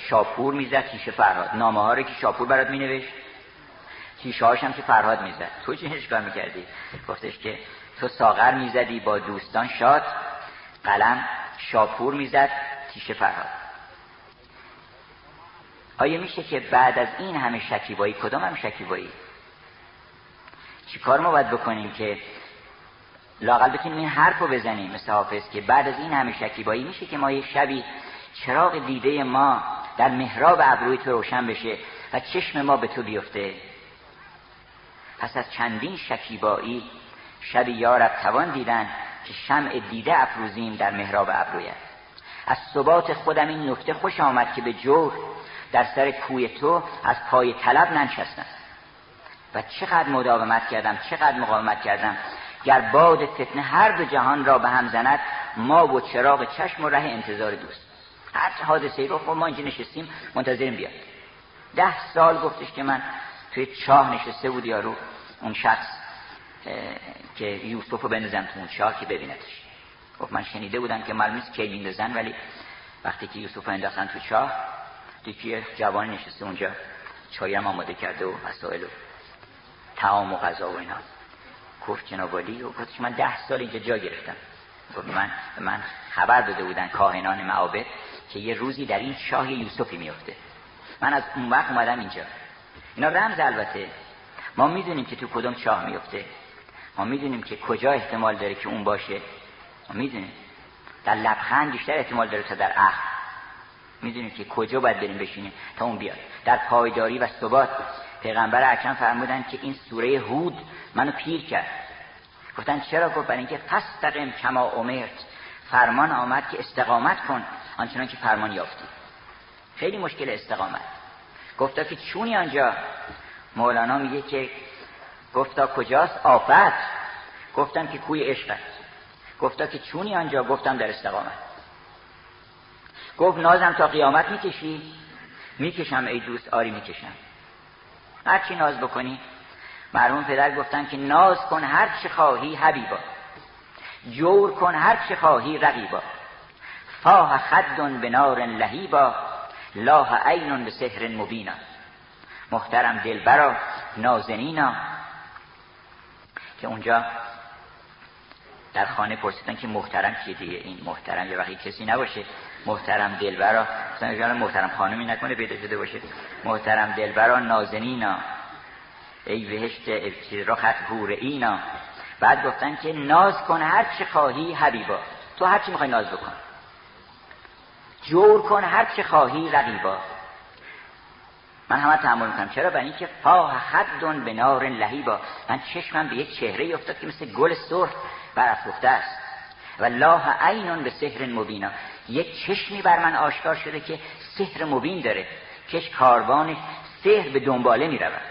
شاپور می‌زد تیشه فرهاد. نامه ها رو که شاپور برات مینوشت تیشه هاشم که فرهاد می‌زد. تو چه اشکار می‌کردی؟ گفتش که تو ساغر می‌زدی با دوستان شاد قلم شاپور می‌زد تیشه فرهاد. آیا میشه که بعد از این همه شکیبایی کدام هم شکیبایی؟ چی کار ما باید بکنیم که لاقل بتونیم این حرف رو بزنیم مثل حافظ که بعد از این همه شکیبایی میشه که ما یه شبی چراغ دیده ما در محراب ابروی تو روشن بشه و چشم ما به تو بیفته. پس از چندین شکیبایی شبی یارب توان دیدن که شمع دیده افروزیم در محراب ابرویت از ثبات خودم این نکته خوش آمد که به جور در سر کوی تو از پای طلب ننشستم. و چقدر مداومت کردم چقدر مقاومت کردم. گر باد فتنه هر دو جهان را به هم زند ما و چراغ چشم و ره انتظار دوست. هر حادثه رو خب ما اینجا نشستیم منتظریم بیاد. ده سال گفتش که من توی چاه نشسته بود یارو اون شخص که یوسف رو بندازم تو اون چاه که ببینتش. گفت من شنیده بودم که معلوم نیست کی میندازن ولی وقتی که یوسف رو انداختن تو چاه دیگه جوان نشسته اونجا چایم آماده کرده و مسائل و تعام و غذا و اینا. گفت جناب علی و گفتش من ده سال اینجا جا گرفتم. گفت من من خبر داده بودن کاهنان معابد. که یه روزی در این شاه یوسفی میفته من از اون وقت اومدم اینجا. اینا رمز البته. ما می‌دونیم که تو کدوم شاه میفته ما می‌دونیم که کجا احتمال داره که اون باشه. ما می‌دونیم. در لبخند بیشتر احتمال داره تا در عقل. می‌دونیم که کجا باید بریم بشینیم تا اون بیاد. در پایداری و ثبات. پیغمبر اکرم فرمودن که این سوره هود منو پیر کرد. گفتن چرا؟ گفت برای اینکه فستقم کما امرت. فرمان آمد که استقامت کن. آنچنان که فرمان یافتی. خیلی مشکل استقامت. گفتا که چونی آنجا؟ مولانا میگه که گفتا کجاست؟ آفت. گفتم که کوی عشقت گفتا که چونی آنجا؟ گفتم در استقامت. گفت نازم تا قیامت می‌کشی؟ می‌کشم ای دوست آری می‌کشم. هرچی ناز بکنی. مرحوم پدر گفتن که ناز کن هر چه خواهی حبیبا. جور کن هر چه خواهی رقیبا. فاه خد به نار لهیبا لاه عین به سحر مبینا. محترم دلبرا نازنینا که اونجا در خانه پرسیدن که محترم کیه دیگه؟ این محترم یه وقتی کسی نباشه. محترم دلبرا مثلا محترم خانمی نکنه پیدا شده باشه. محترم دلبرا نازنینا. ای بهشت رخت هور اینا. بعد گفتن که ناز کن هر چه خواهی حبیبا. تو هر چی می‌خوای ناز بکن. جور کن هر چه خواهی رقیبا من همه تحمل می‌کنم. چرا؟ برای اینکه فاه خدون به نار لهیبا من چشمم به یک چهره افتاد که مثل گل سرخ برافروخته است. و الله عینون به سحر مبینا. یک چشمی بر من آشکار شده که سحر مبین داره. کش کاروانش سحر به دنباله می‌رود.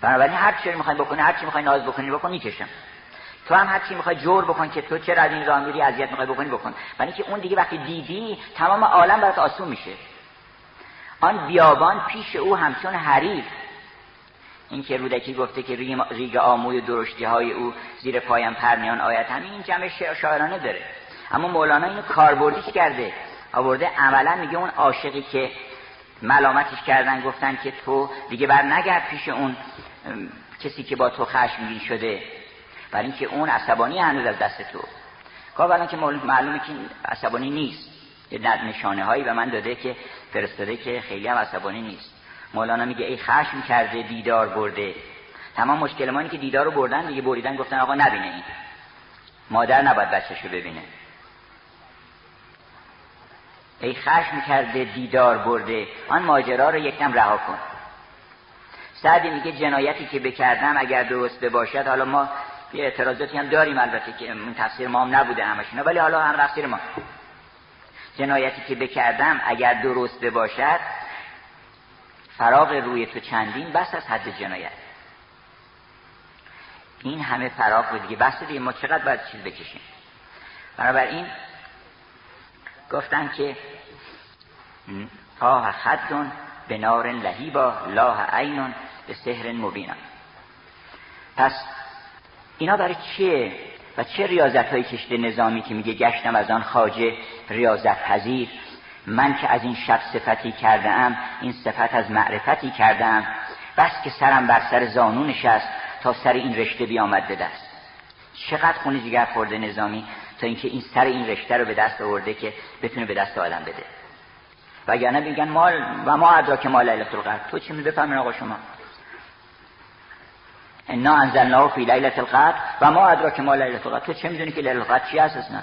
بنابراین هر چی می‌خوای بکنی هر چی می‌خوای ناز بکنی بکن می‌کشم. تو هم هر چی می‌خوای جور بکن که تو چرا از این راه میری اذیت می‌خوای بکنی بکن. برای اینکه اون دیگه وقتی دیدی تمام عالم برات آسون میشه. آن بیابان پیش او همچون حریف. این که رودکی گفته که ریگ آموی درشتی های او زیر پایم پرنیان آیت همین این جمع شاعرانه داره. اما مولانا اینو کاربردیش کرده. آورده عملا میگه اون عاشقی که ملامتش کردن گفتن که تو دیگه بر نگرد پیش اون کسی که با تو خشمگین شده. برای اینکه اون عصبانی هنوز از دست تو. گاه که معلومه که عصبانی نیست. یه نشانه هایی به من داده که فرستاده که خیلی هم عصبانی نیست. مولانا میگه ای خشم کرده دیدار برده. تمام مشکل ما که دیدار رو بردن دیگه بریدن گفتن آقا نبینه این. مادر نباید بچهشو ببینه. ای خشم کرده دیدار برده آن ماجرا رو یکم رها کن. سعدی میگه جنایتی که بکردم اگر درست باشد حالا ما یه اعتراضاتی هم داریم البته که این تفسیر ما هم نبوده همشون ولی حالا هم تفسیر ما. جنایتی که بکردم اگر درست باشد فراغ روی تو چندین بس از حد جنایت. این همه فراغ بود دیگه. بس دیگه ما چقدر باید چیز بکشیم؟ بنابراین گفتن که تاه خدون به نار لهیبا لاه عینون به سهر مبینم پس اینا برای چیه؟ و چه ریاضت های کشت نظامی که میگه گشتم از آن خاجه ریاضت پذیر من که از این شب صفتی کرده ام این صفت از معرفتی کرده ام بس که سرم بر سر زانو نشست تا سر این رشته بیامد به دست. چقدر خونه جگر خورده نظامی تا اینکه این سر این رشته رو به دست آورده که بتونه به دست آدم بده. وگرنه میگن مال و ما ادراک مال لیلت القدر. تو چی بفهمین آقا شما. انا انزلناه فی لیلت القدر و ما ادراک مال لیلت القدر. تو چه می‌دونی که لیلت القدر چی هست؟ اصلا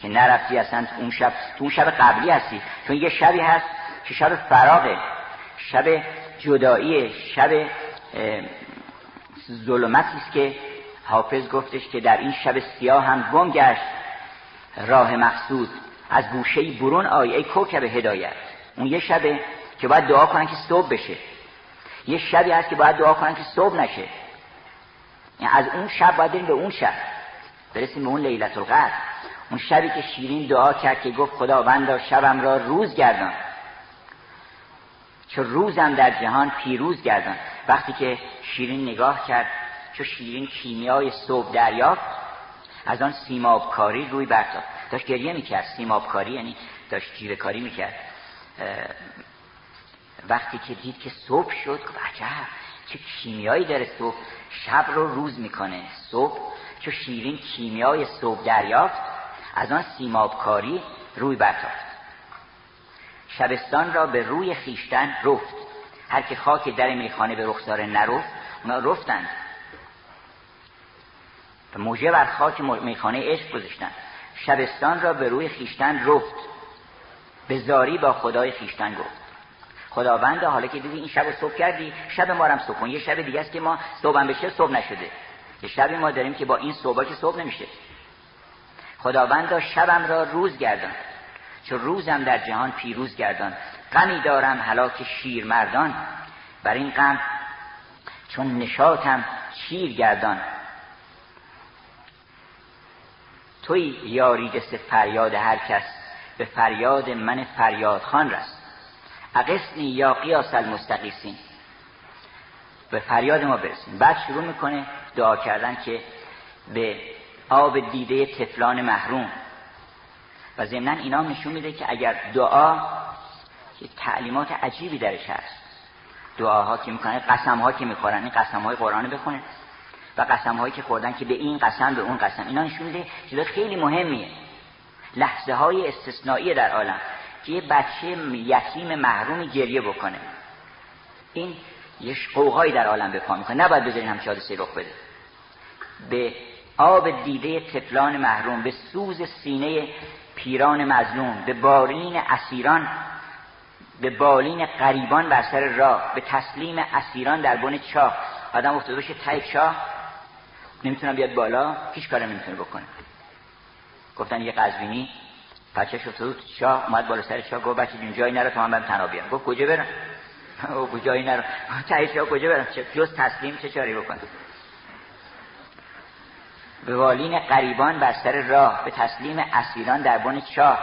که نرفتی اصلا اون شب تو اون شب قبلی هستی. چون یه شبی هست که شب فراغه. شب جدایی شب ظلمتی است که حافظ گفتش که در این شب سیاه هم گم گشت. راه مقصود. از گوشه برون آی ای کوکب هدایت. اون یه شبه که باید دعا کنن که صبح بشه. یه شبی هست که باید دعا کنن که صبح نشه. یعنی از اون شب باید به اون شب. برسیم به اون لیلت القدر اون شبی که شیرین دعا کرد که گفت خداوندا شبم را روز گردان. چه روزم در جهان پیروز گردان. وقتی که شیرین نگاه کرد چه شیرین کیمیای صبح دریافت از آن سیماب کاری روی برتافت داشت گریه می‌کرد. سیماب کاری یعنی داشت جیره کاری می‌کرد وقتی که دید که صبح شد گفت عجب چه کیمیایی داره صبح. شب رو روز می‌کنه. صبح چه شیرین کیمیای صبح دریافت از آن سیمابکاری روی برتافت. شبستان را به روی خیشتن رفت. هر که خاک در میخانه به رخسار نرفت اونا رفتند. موجه بر خاک میخانه عشق گذاشتن شبستان را به روی خیشتن رفت. به زاری با خدای خیشتن گفت. خداوند حالا که دیدی این شب صبح کردی شب ما هم صبح کن یه شب دیگه است که ما صبح بشه صبح نشده. یه شبی ما داریم که با این صبح که صبح نمیشه. خداوند شبم را روز گردان چون روزم در جهان پیروز گردان غمی دارم شیر مردان بر این غم چون نشاتم شیر گردان. توی یاری جست فریاد هر کس به فریاد من فریاد خان رست اقسنی یا قیاس المستقیسین. به فریاد ما برسیم. بعد شروع می‌کنه دعا کردن که به آب دیده تفلان محروم. و ضمنا اینا نشون میده که اگر دعا که تعلیمات عجیبی درش هست. دعاها که می‌کنه قسم ها که می‌خورن این قسم های قرآن بخونه. و قسم هایی که خوردن که به این قسم به اون قسم. اینا نشون میده چیز خیلی مهمیه. لحظه های استثنایی در عالم. یه بچه یتیم محرومی گریه بکنه. این یه قوقایی در عالم به پا می‌کنه نباید بذارین هم حادثه رخ بده. به آب دیده تفلان محروم به سوز سینه پیران مظلوم به بالین اسیران به بالین قریبان بر سر راه به تسلیم اسیران در بن چاه. آدم افتاده باشه تای چاه نمی‌تونم بیاد بالا هیچ کار نمی‌تونه بکنه. گفتن یه قزوینی شد تو چاه اومد بالا سر چاه گفت بچه جون جایی نرو تو من برم تنها بیام. گفت کجا برم؟ او کجایی نرو. تای چاه کجا برم؟ جز تسلیم چه چاری بکنم؟ به والین قریبان بر سر راه به تسلیم اسیران در بن چاه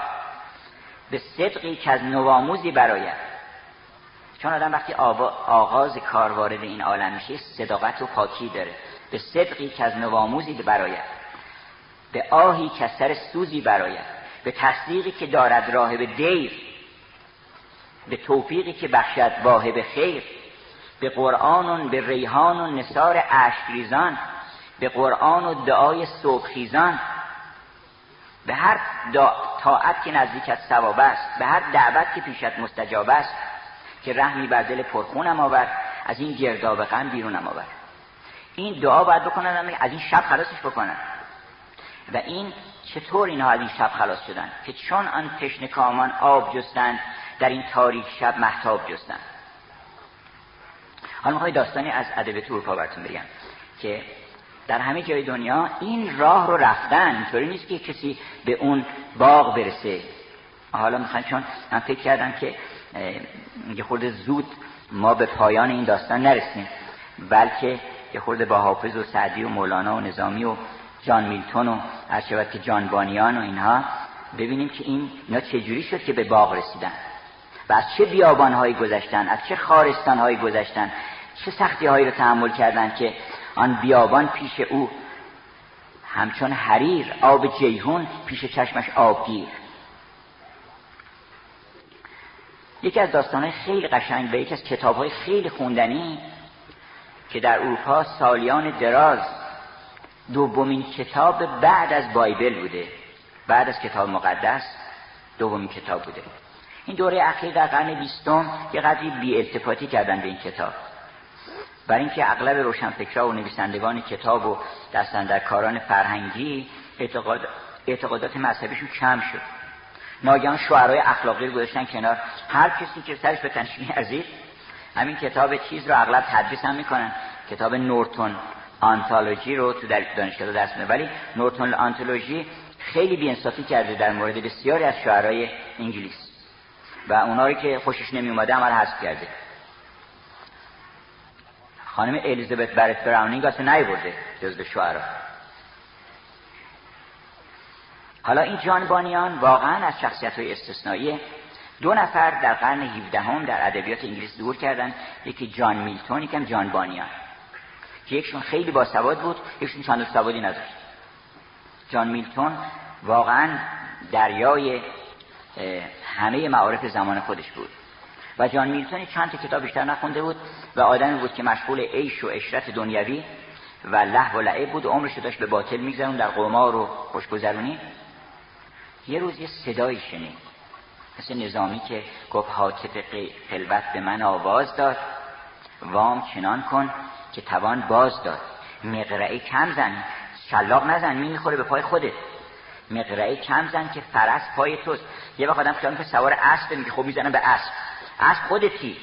به صدقی که از نواموزی براید چون آدم وقتی آغاز کار وارد این عالم میشه صداقت و پاکی داره. به صدقی که از نواموزی براید به آهی که سر سوزی براید به تصدیقی که دارد راه به دیر به توفیقی که بخشد واهب خیر به قرآن به ریحان و نصار اشکریزان به قرآن و دعای صبحخیزان به هر طاعت که نزدیک از ثواب است به هر دعوت که پیشت مستجاب است که رحمی بر دل پرخونم آور از این گرداب غم بیرونم آور این دعا باید بکنن از این شب خلاصش بکنن و این چطور اینها از این شب خلاص شدن؟ که چون آن تشنه کامان آب جستند در این تاریک شب محتاب جستند. حالا می‌خوای داستانی از ادب اروپا براتون بگم که در همه جای دنیا این راه رو رفتن اینطوری نیست که کسی به اون باغ برسه. حالا می‌خوام چون من فکر کردم که یه خورده زود ما به پایان این داستان نرسیم بلکه یه خورده با حافظ و سعدی و مولانا و نظامی و جان میلتون و که جان بانیان و اینها ببینیم که این اینا چجوری شد که به باغ رسیدن؟ و از چه بیابانهایی گذشتن؟ از چه خارستانهایی گذشتن؟ چه سختی هایی رو تحمل کردن که آن بیابان پیش او همچون حریر آب جیهون پیش چشمش آبگیر؟ یکی از داستانهای خیلی قشنگ و یکی از کتابهای خیلی خوندنی که در اروپا سالیان دراز دومین کتاب بعد از بایبل بوده. بعد از کتاب مقدس دومین کتاب بوده. این دوره اخیر در قرن بیستم یه قدری بی التفاتی کردن به این کتاب. برای اینکه اغلب روشنفکرها و نویسندگان کتاب و کاران فرهنگی اعتقاد اعتقادات مذهبیشون کم شد. ناگهان شعرهای اخلاقی رو گذاشتن کنار. هر کسی که سرش به تنشین ازید همین کتاب چیز رو اغلب تدریس هم می‌کنن. کتاب نورتون. آنتولوژی رو تو در دانشگاه درس میده ولی نورتون آنتولوژی خیلی بیانصافی کرده در مورد بسیاری از شعرهای انگلیس. و اونایی که خوشش نمی اومده عمل حذف کرده. خانم الیزابت برت براونینگ اصلا نیورده جزو شعرا حالا این جان بانیان واقعا از شخصیت های استثنائیه دو نفر در قرن 17 هم در ادبیات انگلیس دور کردن. یکی جان میلتون یکم جان بانیان. که یکشون خیلی باسواد بود یکشون چند سوادی نداشت. جان میلتون واقعا دریای همه معارف زمان خودش بود. و جان میلتون چند تا کتاب بیشتر نخونده بود و آدمی بود که مشغول عیش و عشرت دنیوی و له و لعب بود عمرش داشت به باطل میگذرون در قمار و خوشگذرونی. یه روز یه صدایی شنید مثل نظامی که گفت حاطف خلوت به من آواز داد. وام چنان کن که توان باز داد. مقرعه کم زن. شلاق نزن می می‌خوره به پای خودت. مقرعه کم زن که فرس پای توست. یه وقت آدم خیال که سوار اسب میگه خب می‌زنم به اسب. اسب خودتی.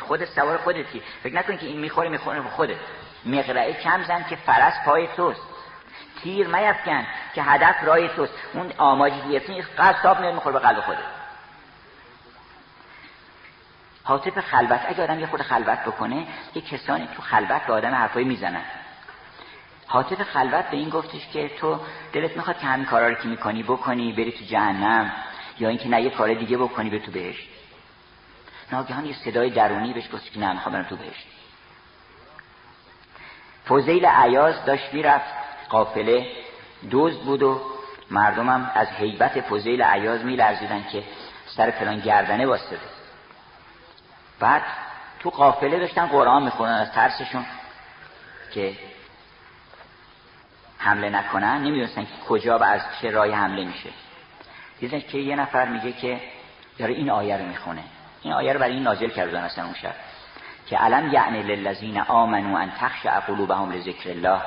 خود سوار خودتی. فکر نکن که این می‌خوره می‌خوره به خودت. مقرعه کم زن که فرس پای توست. تیر میفکن که هدف رای توست. اون آماجی دیتی قصاب می‌خوره به قلب خودت. حاطف خلوت اگه آدم یه خود خلوت بکنه یه کسانی تو خلوت به آدم حرفایی می‌زنن. حاطف خلوت به این گفتش که تو دلت می‌خواد که همین کارا رو که می‌کنی بکنی بری تو جهنم یا اینکه نه یه کار دیگه بکنی به تو بهشت. ناگهان یه صدای درونی بهش گفت که نه می‌خوام برم تو بهشت. فوزیل عیاز داشت می‌رفت قافله دوز بود و مردمم از حیبت فوزیل عیاز میلرزیدن که سر فلان گردنه واسطه. بعد تو قافله داشتن قرآن می‌خونن. از ترسشون که حمله نکنن نمی‌دونستن که کجا و از چه رای حمله میشه. دیدن که یه نفر میگه که داره این آیه رو می‌خونه. این آیه رو برای این نازل کردن اصلا اون شب. که علم یعنی للذین آمنو ان تخشع قلوبهم لذکر الله.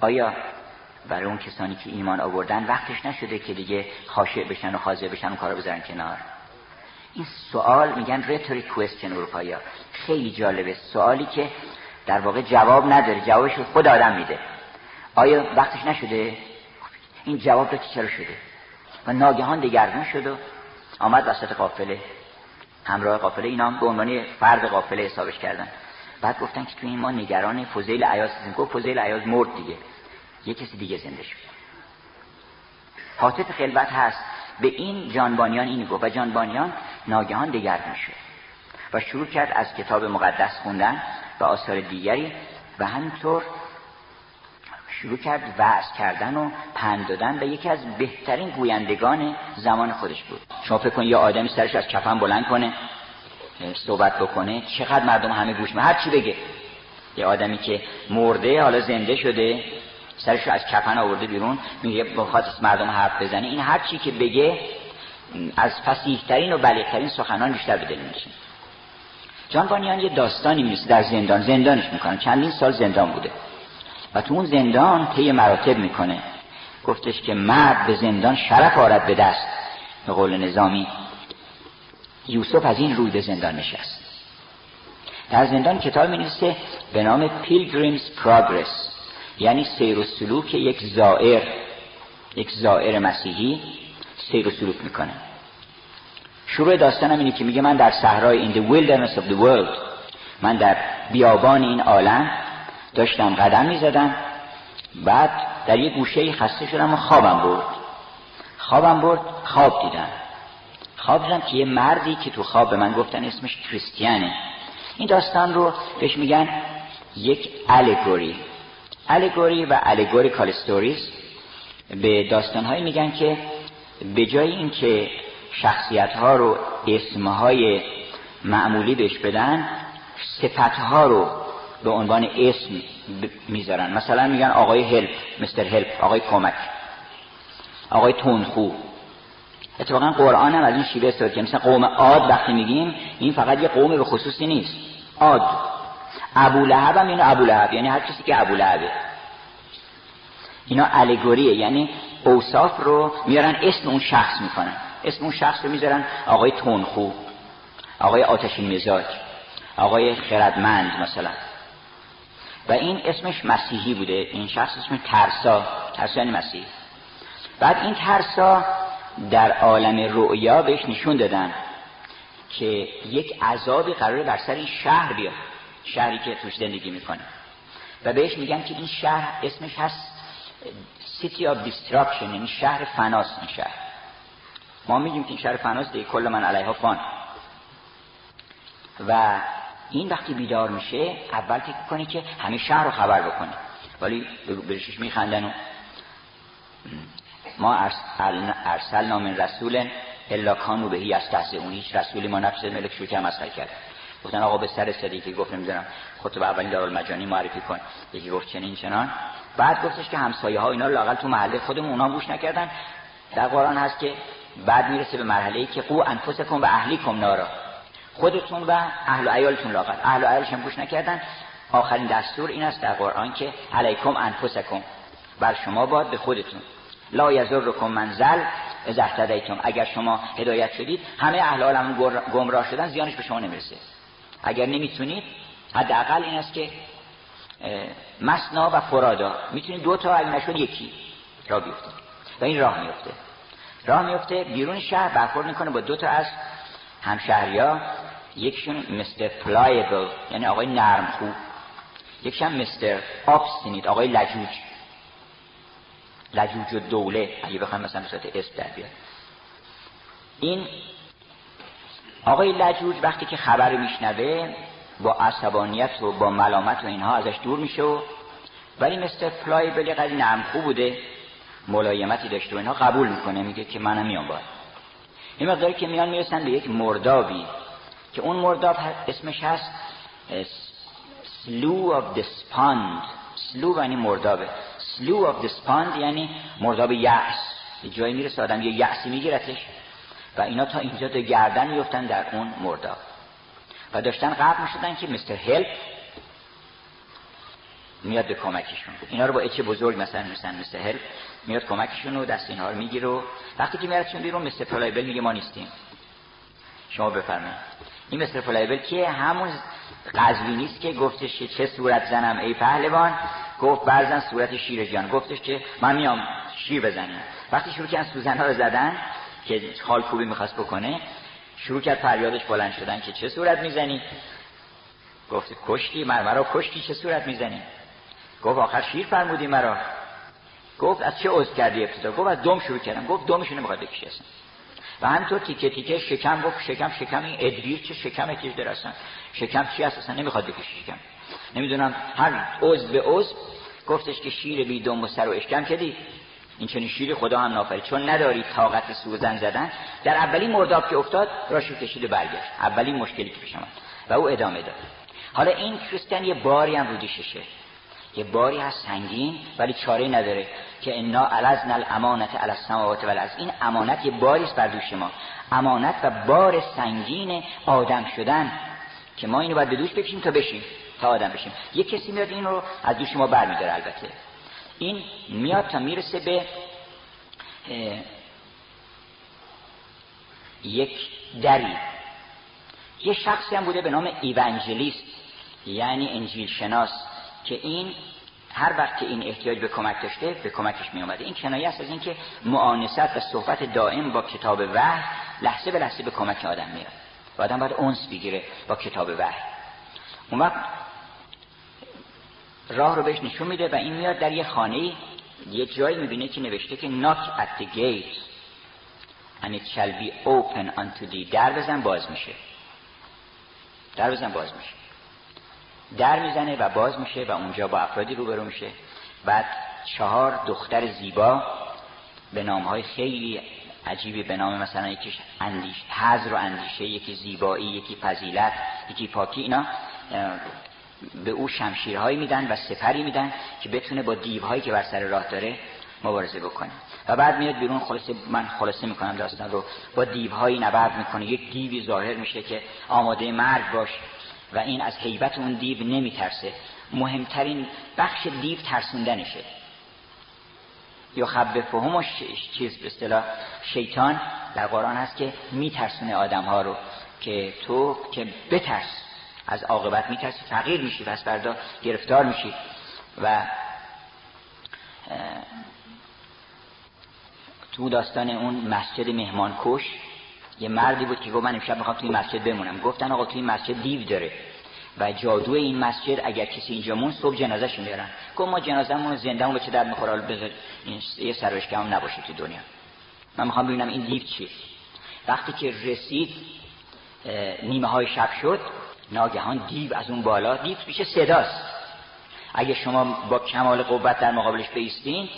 آیا برای اون کسانی که ایمان آوردن وقتش نشده که دیگه خاشع بشن و حاضر بشن و کارو بذارن کنار؟ این سوال میگن rhetoric question اروپایی خیلی جالبه. سوالی که در واقع جواب نداره. جوابش خود آدم میده. آیا وقتش نشده؟ این جواب رو چرا شده؟ و ناگهان دگرگون شد و آمد وسط قافله. همراه قافله. اینا به عنوان فرد قافله حسابش کردن. بعد گفتن که تو این ما نگران فوزیل عیاز هستیم. گفت فوزیل عیاز مرد دیگه. یه کسی دیگه زنده شد حاطف خلوت هست. به این جانبانیان این گفت و جانبانیان ناگهان دگرگون شد و شروع کرد از کتاب مقدس خوندن و آثار دیگری و همینطور شروع کرد وعظ کردن و پند دادن و یکی از بهترین گویندگان زمان خودش بود. شما فکر کن یه آدمی سرش از کفن بلند کنه صحبت بکنه چقدر مردم همه گوش هر چی بگه. یه آدمی که مرده حالا زنده شده سرش از کفن آورده بیرون میگه بخواد مردم حرف بزنه این هر چی که بگه از فسیحترین و بلیغترین سخنان بیشتر به دل میشه جان بانیان یه داستانی می‌رسه در زندان. زندانش می‌کنن. چندین سال زندان بوده. و تو اون زندان طی مراتب می‌کنه. گفتش که مرد به زندان شرف آرد به دست. به قول نظامی یوسف از این روی به زندان نشست. در زندان کتاب می به نام Pilgrim's Progress. یعنی سیر و سلوک یک زائر یک زائر مسیحی سیر و سلوک می‌کنه. شروع داستانم اینه که میگه من در صحرای in the wilderness of the world من در بیابان این عالم داشتم قدم می‌زدم بعد در یک گوشه خسته شدم و خوابم برد. خوابم برد خواب دیدم. خواب دیدم که یه مردی که تو خواب به من گفتن اسمش کریستیانه. این داستان رو بهش میگن یک الگوری الگوری و الگوریکال استوریز به داستانهایی میگن که به جای اینکه شخصیت ها رو اسمهای معمولی بهش بدن صفت ها رو به عنوان اسم می‌ذارن. مثلا میگن آقای هلپ مستر هلپ آقای کمک آقای تونخو اتفاقا قرآن هم از این شیوه استفاده که مثلا قوم عاد وقتی میگیم این فقط یه قوم به خصوصی نیست. عاد. ابو لهب هم اینو ابو لهب یعنی هر کسی که ابو لهبه اینا الگوریه یعنی اوصاف رو میارن اسم اون شخص می‌کنن. اسم اون شخص رو می‌ذارن آقای تونخو آقای آتشین مزاج آقای خردمند مثلا. و این اسمش مسیحی بوده این شخص اسمش ترسا ترسا یعنی مسیح. بعد این ترسا در عالم رؤیا بهش نشون دادن که یک عذابی قراره بر سر این شهر بیاد. شهری که توش زندگی می‌کنه. و بهش میگن که این شهر اسمش هست City of Destruction یعنی شهر فناس این شهر. ما میگیم که این شهر فناس دیگه کل من علیها فان. و این وقتی بیدار میشه اول فکر کنی که همه شهر رو خبر بکنه. ولی برشش میخندن و ما ارسل نام رسول الا کانو بهی از اون هیچ رسولی ما نفس ملک شروع که مسخره کرد. گفتن آقا به سر صدیقی گفت نمی‌دونم به اولین دارالمجانی معرفی کن. یکی گفت چنین چنان. بعد گفتش که همسایه ها اینا لاقل تو محله خودمون اونا گوش نکردن. در قرآن هست که بعد می‌رسه به مرحله ای که قو انفسکم و اهلیکم نارا. خودتون و اهل و عیالتون لاقل. اهل و عیالش هم گوش نکردن. آخرین دستور این است در قرآن که علیکم انفسکم. بر شما باد به خودتون. لا یزرکم منزل از اگر شما هدایت شدید همه اهل عالم گمراه شدن زیانش به شما نمی‌رسه. اگر نمی‌تونید حداقل این است که مسنا و فرادا. می‌تونید دو تا اگه نشد یکی راه بیفته و این راه میفته راه میفته بیرون شهر برخورد می‌کنه با دو تا از همشهریا. یکشون مستر پلایبل یعنی آقای نرم خوب یکشون مستر آبستینیت آقای لجوج. لجوج و دوله اگه بخوایم مثلا به صورت اسم در بیاد این آقای لجوج وقتی که خبر میشنوه با عصبانیت و با ملامت و اینها ازش دور میشه ولی مستر فلای بلی قدی خوب بوده. ملایمتی داشته و اینها قبول می‌کنه میگه که منم میام باید این مقداری که میان می‌رسن به یک مردابی که اون مرداب اسمش هست سلو of دسپاند سلو یعنی مردابه. سلو of دسپاند یعنی مرداب یعص جایی می‌رسه آدم یه یعصی میگیرتش. و اینا تا اینجا تا گردن میفتن در اون مرداب و داشتن غرق می‌شدن که Mister Help میاد به کمکشون. اینا رو با H بزرگ مثلا مثلا Mister Help میاد کمکشون و دست اینها رو می‌گیره و وقتی که میاردشون بیرون Mister Pliable میگه ما نیستیم. شما بفرمایید. این Mister Pliable که همون قزوینیست که گفتش چه صورت زنم ای پهلوان؟ گفت برزن صورت شیر جان گفتش که من میام شیر بزنیم. وقتی شروع کردن سوزن ها رو زدن که حال خوبی می‌خواست بکنه شروع کرد فریادش بلند شدن که چه صورت می‌زنی؟ گفت کشتی مرا کشتی چه صورت می‌زنی؟ گفت آخر شیر فرمودی مرا. گفت از چه عضو کردی ابتدا؟ گفت از دم شروع کردم. گفت دمشو نمی‌خواد بکشی اصلا. و همینطور تیکه تیکه شکم گفت شکم شکم این ادویر چه شکم که در اصلا. شکم چی هست اصلا؟ نمی‌خواد بکشی شکم. نمی‌دونم هر عضو به عضو گفتش که شیر بی دم و سر و اشکم کردی این چنین شیر خدا هم نافرید چون نداری طاقت سوزن زدن در اولین مرداب که افتاد راشو کشید و برگشت. اولین مشکلی که پیش و او ادامه داد. حالا این کریستیان یه باری هم رو دوششه یه باری هست سنگین ولی چاره نداره که انا علزن الامانت علی السماوات و از این امانت یه باری است بر دوش ما. امانت و بار سنگین آدم شدن که ما اینو باید به دوش بکشیم تا بشیم تا آدم بشیم. یه کسی میاد این رو از دوش ما برمیداره البته. این میاد تا می‌رسه به یک دری. یه شخصی هم بوده به نام ایونجلیست یعنی انجیل شناس که این هر وقت که این احتیاج به کمک داشته به کمکش می اومده این کنایه است از اینکه معانست و صحبت دائم با کتاب وحی لحظه به لحظه به کمک آدم میاد. و آدم باید اونس بگیره با کتاب وحی. اون وقت راه رو بهش نشون میده و این میاد در یه خانه. یه جایی می‌بینه که نوشته که knock at the gate. And it shall be open unto thee. در بزن باز میشه. در بزن باز میشه. در می‌زنه و باز میشه و اونجا با افرادی روبرو میشه. بعد چهار دختر زیبا به نام های خیلی عجیبی به نام مثلا یکیش اندیش حضر و اندیشه یکی زیبایی یکی فضیلت یکی پاکی اینا به او شمشیرهایی میدن و سپری میدن که بتونه با دیوهایی که بر سر راه داره مبارزه بکنه. و بعد میاد بیرون خلاصه من خلاصه می‌کنم داستان رو. با دیوهایی نبرد می‌کنه. یک دیوی ظاهر میشه که آماده مرگ باش و این از حیبت اون دیو نمیترسه. مهمترین بخش دیو ترسوندنشه. یا خب فهم چیز به اصطلاح شیطان در قرآن هست که میترسونه آدم ها رو که تو که بترس. از عاقبت میترسی تغییر میشی پس بردا گرفتار میشی. و تو داستان اون مسجد مهمان کش یه مردی بود که گفت من امشب می‌خوام توی مسجد بمونم. گفتن آقا توی مسجد دیو داره و جادو این مسجد اگر کسی اینجا مون صبح جنازه میارن گفت ما جنازه‌مون رو زندهمون به چه در می‌خوره؟ بذار یه سروشکه هم نباشه تو دنیا. من می‌خوام ببینم این دیو چیه. وقتی که رسید نیمه های شب شد ناگهان دیو از اون بالا دیو میشه صداست. اگه شما با کمال قوت در مقابلش بیستین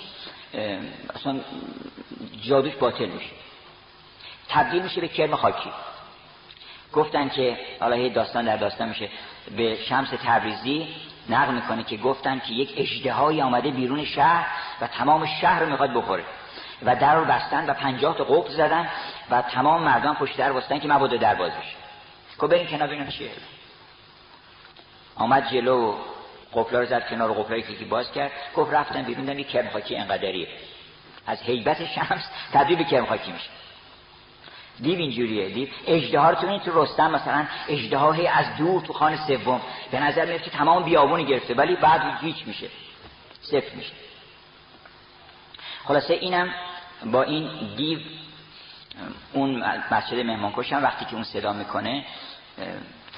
اصلا جادوش باطل میشه. تبدیل میشه به کرم خاکی. گفتن که حالا داستان در داستان میشه به شمس تبریزی نقل می‌کنه که گفتن که یک اجدهایی آمده بیرون شهر و تمام شهر رو می‌خواد بخوره. و در رو بستن و پنجاه تا قفل زدن و تمام مردان پشت در بستن که مبادا در باز بشه که برین کنار ببینم چیه. آمد جلو قفلا رو زد کنار قفلایی که باز کرد گفت رفتن بیرون دیدم یک کرم خاکی انقدریه. از حیبت شمس تبدیل به کرم خاکی میشه. دیو اینجوریه دیو. اجده رو تو رستم مثلا اجده از دور تو خانه سوم. به نظر میاد که تمام بیابونی گرفته ولی بعد هیچ میشه. صفر میشه. خلاصه اینم با این دیو اون مسجد مهمانکش هم وقتی که اون صدا می‌کنه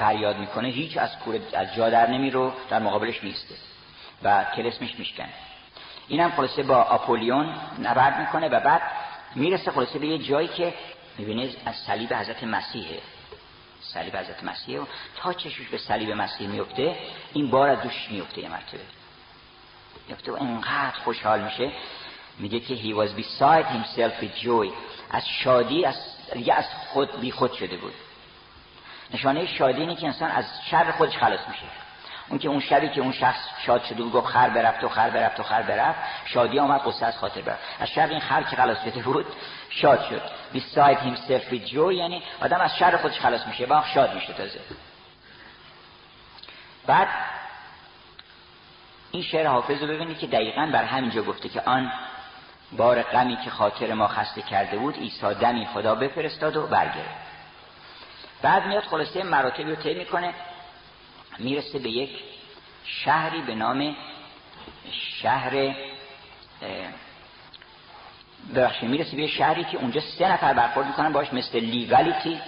فریاد می‌کنه هیچ از کور از جا در نمی رو در مقابلش میسته و تلسمش میشکنه. اینم خلاصه با آپولیون نبرد می‌کنه و بعد می‌رسه خلاصه به یه جایی که می‌بینید از صلیب حضرت مسیحه. صلیب حضرت مسیحه و تا چشوش به صلیب مسیح میفته این بار از دوش میفته یه مرتبه. میفته و انقدر خوشحال میشه. میگه که he was beside himself with joy. از شادی از دیگه از خود بی خود شده بود. نشانه شادی اینه که انسان از شر خودش خلاص میشه. اون که اون شبی که اون شخص شاد شده بود گفت خر برفت و خر برفت و خر برفت شادی آمد قصه از خاطر برفت. از شر این خر که خلاص شده بود شاد شد. Beside himself with joy یعنی آدم از شر خودش خلاص میشه با شاد میشه تازه. بعد این شعر حافظ رو ببینید که دقیقا بر همینجا گفته که آن بار غمی که خاطر ما خسته کرده بود عیسی دمی خدا بفرستاد و برگرفت. بعد میاد خلاصه مراتبی رو طی می‌کنه می‌رسه به یک شهری به نام شهر ببخشید می‌رسه به شهری که اونجا سه نفر برخورد می‌کنن باش مثل لیگالیتی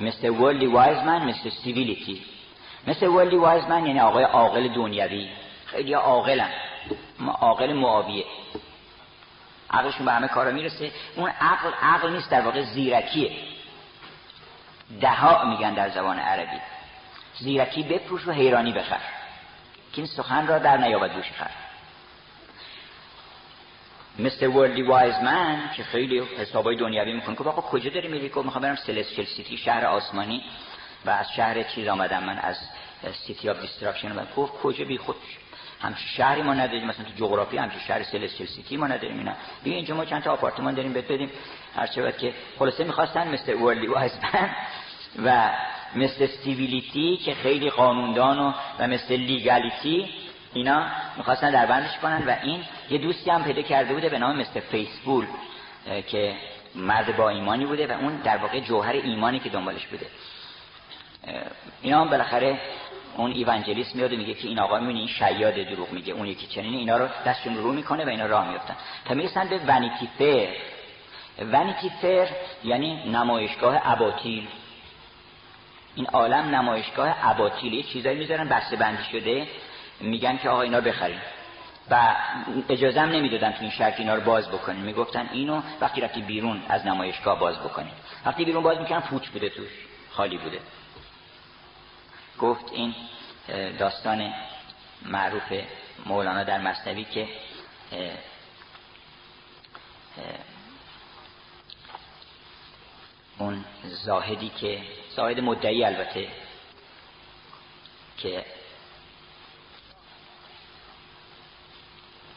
مثل ورلی وایزمن مثل سیویلیتی مثل ورلی وایزمن یعنی آقای عاقل دنیوی. خیلی عاقلن. عاقل معاویه. عقلشون به همه کارا می‌رسه. اون عقل عقل نیست در واقع زیرکیه. دها میگن در زبان عربی. زیرکی بفروش و حیرانی بخر. که این سخن را در نیابد گوش خر Mister Worldly Wiseman که خیلی حسابای دنیاوی می‌کنه که آقا کجا داری میری؟ که می‌خوام برم Celestial City شهر آسمانی. و از شهر چیز آمدم من از City of Destruction و گفت کجا بی خود؟ همچین شهری ما نداریم مثلا تو جغرافی همچین شهر Celestial City ما نداریم اینا. دیگه اینجا ما چند تا آپارتمان داریم بهت بدیم. هر چه که خلاصه می‌خواستن Mister Worldly Wiseman و مثل استیبیلیتی که خیلی قانوندان و, و مثل لیگالیتی اینا می‌خواستن در بندش کنن و این یه دوستی هم پیدا کرده بوده به نام مثل فیسبول که مرد با ایمانی بوده و اون در واقع جوهر ایمانی که دنبالش بوده. اینا هم بالاخره اون ایوانجلیست میاد و میگه که این آقا می‌بینی این شیاد دروغ میگه. اون یکی چنین اینا رو دستشون رو می‌کنه و اینا راه میفتن تا می‌رسن به ونیتی ونیتی فیر یعنی نمایشگاه اباطیل. این عالم نمایشگاه اباطیل. یه چیزایی می‌ذارن بسته بندی شده. میگن که آقا اینا بخرین. و اجازه هم نمی‌دادن تو این شرک اینا رو باز بکنین. می‌گفتن اینو وقتی رفتی بیرون از نمایشگاه باز بکنین. وقتی بیرون باز می‌کنن پوچ بوده توش. خالی بوده. گفت این داستان معروف مولانا در مصنوی که اون زاهدی که زاهد مدعی البته که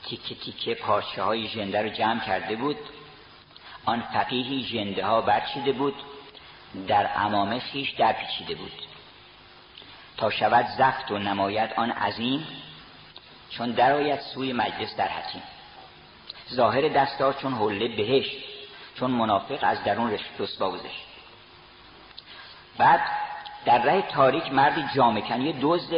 تیکه تیکه پارچه های جنده رو جمع کرده بود. آن فقیهی جنده ها برچیده بود. در امامه خیش در پیچیده بود. تا شود زفت و نماید آن عظیم چون درآید سوی مجلس در حتیم. ظاهر دستار چون حله بهشت چون منافق از درون رسوا گذشت. بعد در ره تاریک مردی جامکن یه دوز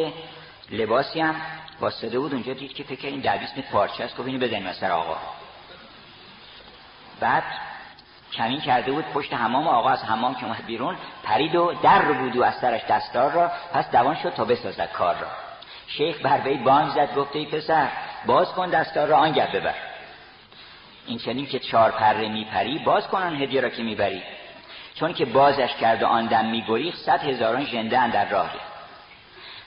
لباسی هم واسطه بود اونجا دید که فکر این در بیست پارچه است گفت اینو بزنیم سر آقا. بعد کمین کرده بود پشت حمام آقا از حمام که اومد بیرون پرید و در رو بود و از سرش دستار را پس دوان شد تا بسازد کار را. شیخ بر وی بانگ زد گفته ای پسر باز کن دستار را آنگه ببر. این چنین که چهار پره میپری باز کنن هدیه را که می‌بری. چون که بازش کرد و آن دم میگریخ صد هزاران ژنده در راهی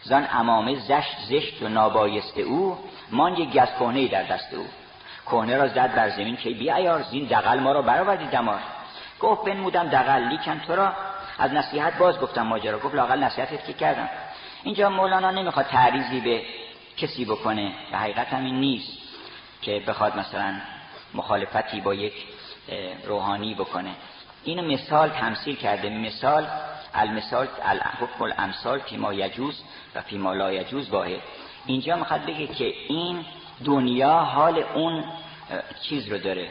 زان امامه زشت زشت و نابایست او مان یک گز در دست او. کهنه را زد بر زمین که بی ایار زین دقل ما را برآوردی دمار گفت بنمودم دقل لیکن تو را از نصیحت باز گفتم ماجرا. گفت لاقل نصیحتت که کردم. اینجا مولانا نمی‌خواد تعریضی به کسی بکنه. و حقیقت هم این نیست که بخواد مثلا مخالفتی با یک روحانی بکنه. اینو مثال تمثیل کرده. مثال المثال الحکم الامثال فی ما یجوز و فی ما لا یجوز واحد. اینجا می‌خواد بگه که این دنیا حال اون چیز رو داره.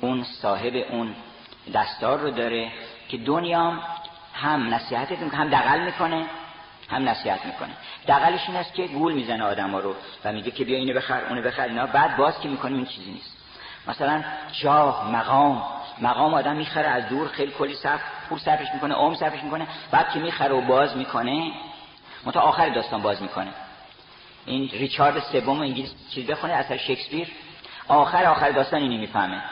اون صاحب اون دستار رو داره که دنیا هم نصیحت هم دقل می‌کنه هم نصیحت می‌کنه. دقلش این است که گول می‌زنه آدم ها رو و میگه که بیا اینو بخر اونو بخر. اینا بعد باز که می‌کنه این چیزی نیست. مثلا جاه مقام. مقام آدم می‌خره از دور خیلی کلی صرف پول صرفش می‌کنه عمر صرفش می‌کنه بعد که می‌خره و باز می‌کنه؟ متا آخر داستان باز می‌کنه. این ریچارد سوم انگلیس چیز بخونه اثر شکسپیر. آخر آخر داستان اینی می‌فهمه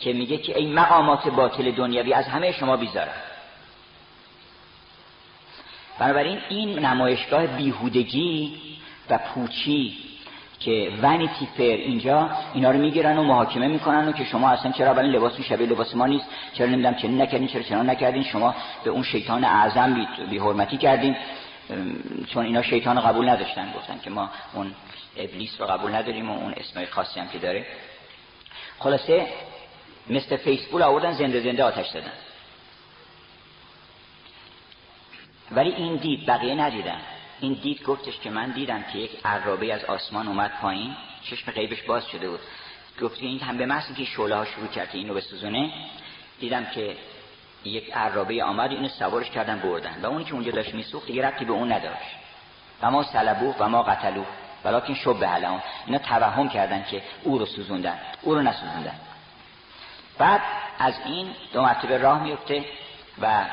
که میگه که این مقامات باطل دنیوی از همه شما بیزاره بنابراین این نمایشگاه بیهودگی و پوچی که ونیتی فیر اینجا اینا رو می‌گیرن و محاکمه می‌کنن و که شما اصلا چرا برای لباس شبیه لباس ما نیست؟ چرا نمی‌دونم چنین نکردین چرا چنان نکردین؟ شما به اون شیطان اعظم بی, بی حرمتی کردین چون اینا شیطان قبول نداشتن گفتن که ما اون ابلیس رو قبول نداریم و اون اسمای خاصی هم که داره. خلاصه مثل فیسبول آوردن زنده زنده آتش دادن ولی این دید بقیه ندیدن. این دید گفتش که من دیدم که یک عرابه از آسمان اومد پایین چشم غیبش باز شده بود. گفت این هم به محض که شعله ها شروع کرد اینو به سوزونه دیدم که یک عرابه آمد اینو سوارش کردن بردن. و اونی که اونجا داشت میسوخت دیگه ربطی به اون نداشت. و ما سلبوه و ما قتلوه. ولیکن شب اون. اینا توهم کردن که او رو سوزوندن او رو نسوزوندن. بعد از این دو مرتبه راه میفته و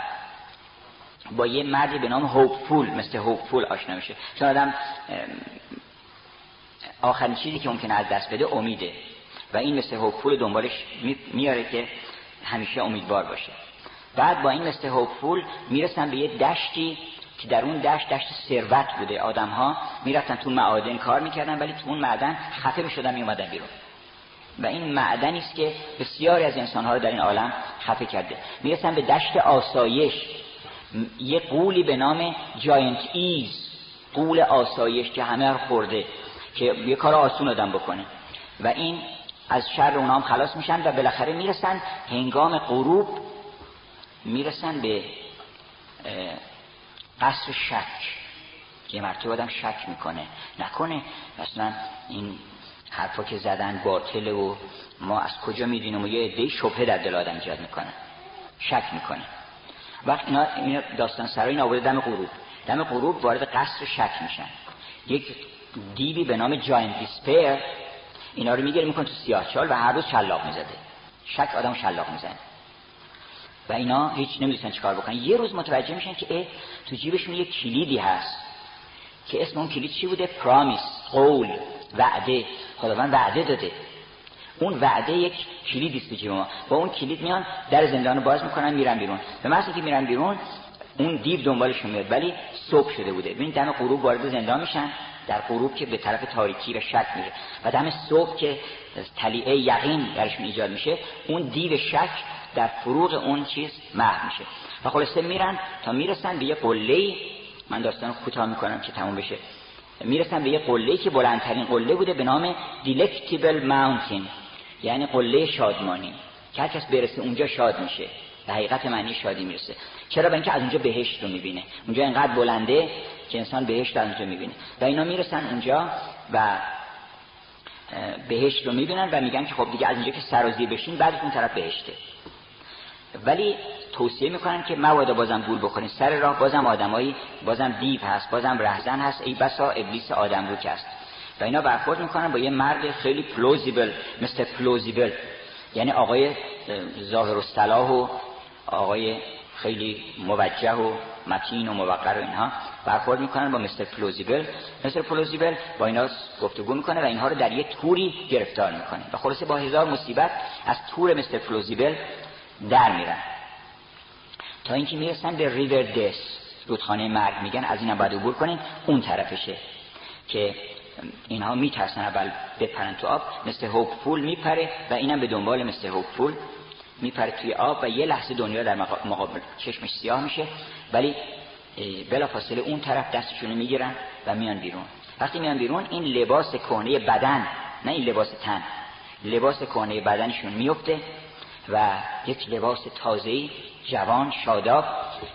با یه مردی به نام هوپفول مثل هوپفول آشنا میشه. چون آدم آخرین چیزی که ممکنه از دست بده امیده. و این مثل هوپفول دنبالش میاره که همیشه امیدوار باشه. بعد با این مثل هوپفول می‌رسن به یه دشتی که در اون دشت دشت ثروت بوده. آدم ها می‌رفتن تو معادن کار می‌کردن ولی تو اون معدن خفه می‌شدن میومدن بیرون. و این معدنی است که بسیاری از انسانها رو در این عالم خفه کرده. می‌رسن به دشت آسایش. یه قولی به نام جاینت ایز قول آسایش که همه خورده که یه کار آسون آدم بکنه. و این از شر اونا هم خلاص میشن و بالاخره می‌رسن هنگام غروب می‌رسن به قصر شک یه مرتبه آدم شک می‌کنه. نکنه اصلا این حرفا که زدن باطله و ما از کجا می‌دونیم و یه عده شبهه در دل آدم ایجاد می‌کنه. شک می‌کنه. وقت اینا, داستان سرای اینا دم غروب. دم غروب وارد قصر شک میشن. یک دیوی به نام جاین دیسپیر اینا رو می‌گیره می‌کنه تو سیاه و هر روز شلاق می‌زده. شک آدم شلاق می‌زنه. و اینا هیچ نمی‌دونن چیکار بکنن. یه روز متوجه میشن که تو جیبشون یه کلیدی هست که اسم اون کلید چی بوده؟ پرامیس قول وعده. خداوند وعده داده. اون وعده یک کلیدی است تو ما. با اون کلید میان در زندان رو باز می‌کنن میرن بیرون. به محض که میرن بیرون اون دیو دنبالشون میاد ولی صبح شده بوده. ببین دم غروب وارد زندان میشن. در غروب که به طرف تاریکی و شک میره و دم صبح که طلیعه یقین درشون ایجاد میشه اون دیو شک در فروغ اون چیز محو میشه. و خلاصه میرن تا می‌رسن به یه قله من داستان کوتاه می‌کنم که تموم بشه. می‌رسن به یه قله که بلندترین قله بوده به نام دیلکتیبل ماونتین یعنی قله شادمانی. که هر کس برسه اونجا شاد میشه. به حقیقت معنی شادی می‌رسه. چرا؟ به اینکه از اونجا بهشت رو می‌بینه. اونجا اینقدر بلنده که انسان بهشت از اونجا می‌بینه. و اینا می‌رسن اونجا و بهشت رو می‌بینن و میگن که خب دیگه از اینجا که سرازیر بشین بعد اون طرف بهشته. ولی توصیه می‌کنن که مبادا بازم گول بخورین. سر راه بازم آدمایی بازم دیو هست بازم رهزن هست. ای بسا ابلیس آدم‌رو هست و اینا برخورد می‌کنن با یه مرد خیلی plausible Mister Plausible یعنی آقای ظاهر و و آقای خیلی موجه و متین و موقر و اینها برخورد می‌کنن با Mister Plausible Mister Plausible با اینا گفتگو می‌کنه و اینها رو در یه توری گرفتار می‌کنه. و خلاصه با هزار مصیبت از تور Mister Plausible در میرن. تا اینکه می‌رسن به ریور دس رودخانه مرگ میگن. از اینم باید عبور کنین. اون طرفشه که اینها میترسن اول بپرن تو آب Mister Hopeful میپره و اینم به دنبال Mister Hopeful میپره توی آب و یه لحظه دنیا در مقابل چشمش سیاه میشه. ولی بلا فاصله اون طرف دستشونو می‌گیرن و میان بیرون. وقتی میان بیرون این لباس کهنه بدن نه این لباس تن. لباس کهنه بدنشون میفته و یک لباس تازه‌ای جوان شاداب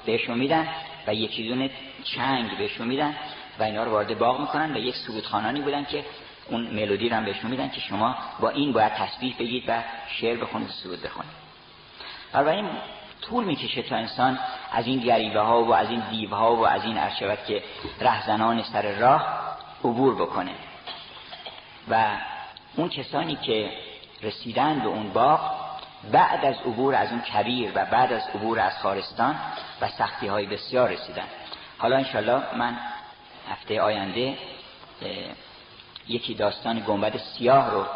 بهشون میدن و یکی دونه چنگ بهشون میدن. و اینا رو وارد باغ می‌کنن و یک سرودخانانی بودن که اون ملودی رو هم بهشون میدن که شما با این باید تسبیح بگید و شعر بخونید و سرود بخونید. این طول می‌کشه تا انسان از این گریبه ها و از این دیو ها و از این ارشبت که رهزنان سر راه عبور بکنه. و اون کسانی که رسیدن به اون باغ بعد از عبور از اون کبیر و بعد از عبور از خارستان و سختی های بسیار رسیدن. حالا انشالله من هفته آینده یکی داستان گنبد سیاه رو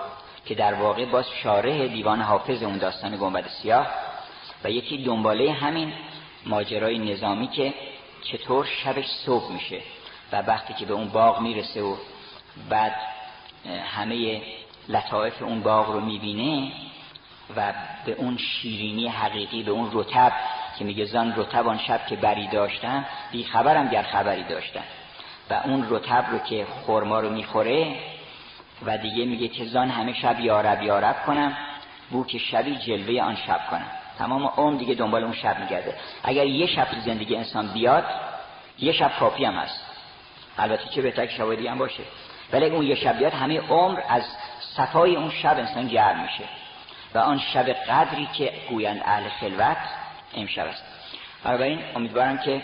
که در واقع باز شارح دیوان حافظ اون داستان گنبد سیاه و یکی دنباله همین ماجرای نظامی که چطور شبش صبح میشه و وقتی که به اون باغ می‌رسه و بعد همه لطایف اون باغ رو می‌بینه و به اون شیرینی حقیقی به اون رتب که میگه زن رتب شب که بری داشتن بی خبرم گر خبری داشتن و اون رتب رو که خورما رو می‌خوره و دیگه میگه که زن همه شب یارب یارب کنم بو که شبی جلوه آن شب کنم. تمام اون دیگه دنبال اون شب میگرده. اگر یه شب تو زندگی انسان بیاد یه شب کافی هم هست. البته چه بهتر که شبای هم باشه. ولی اون یه شب بیاد همه عمر از صفای اون شب انسان گرم میشه. و آن شب قدری که گویند اهل خلوت امشب است. بنابراین امیدوارم که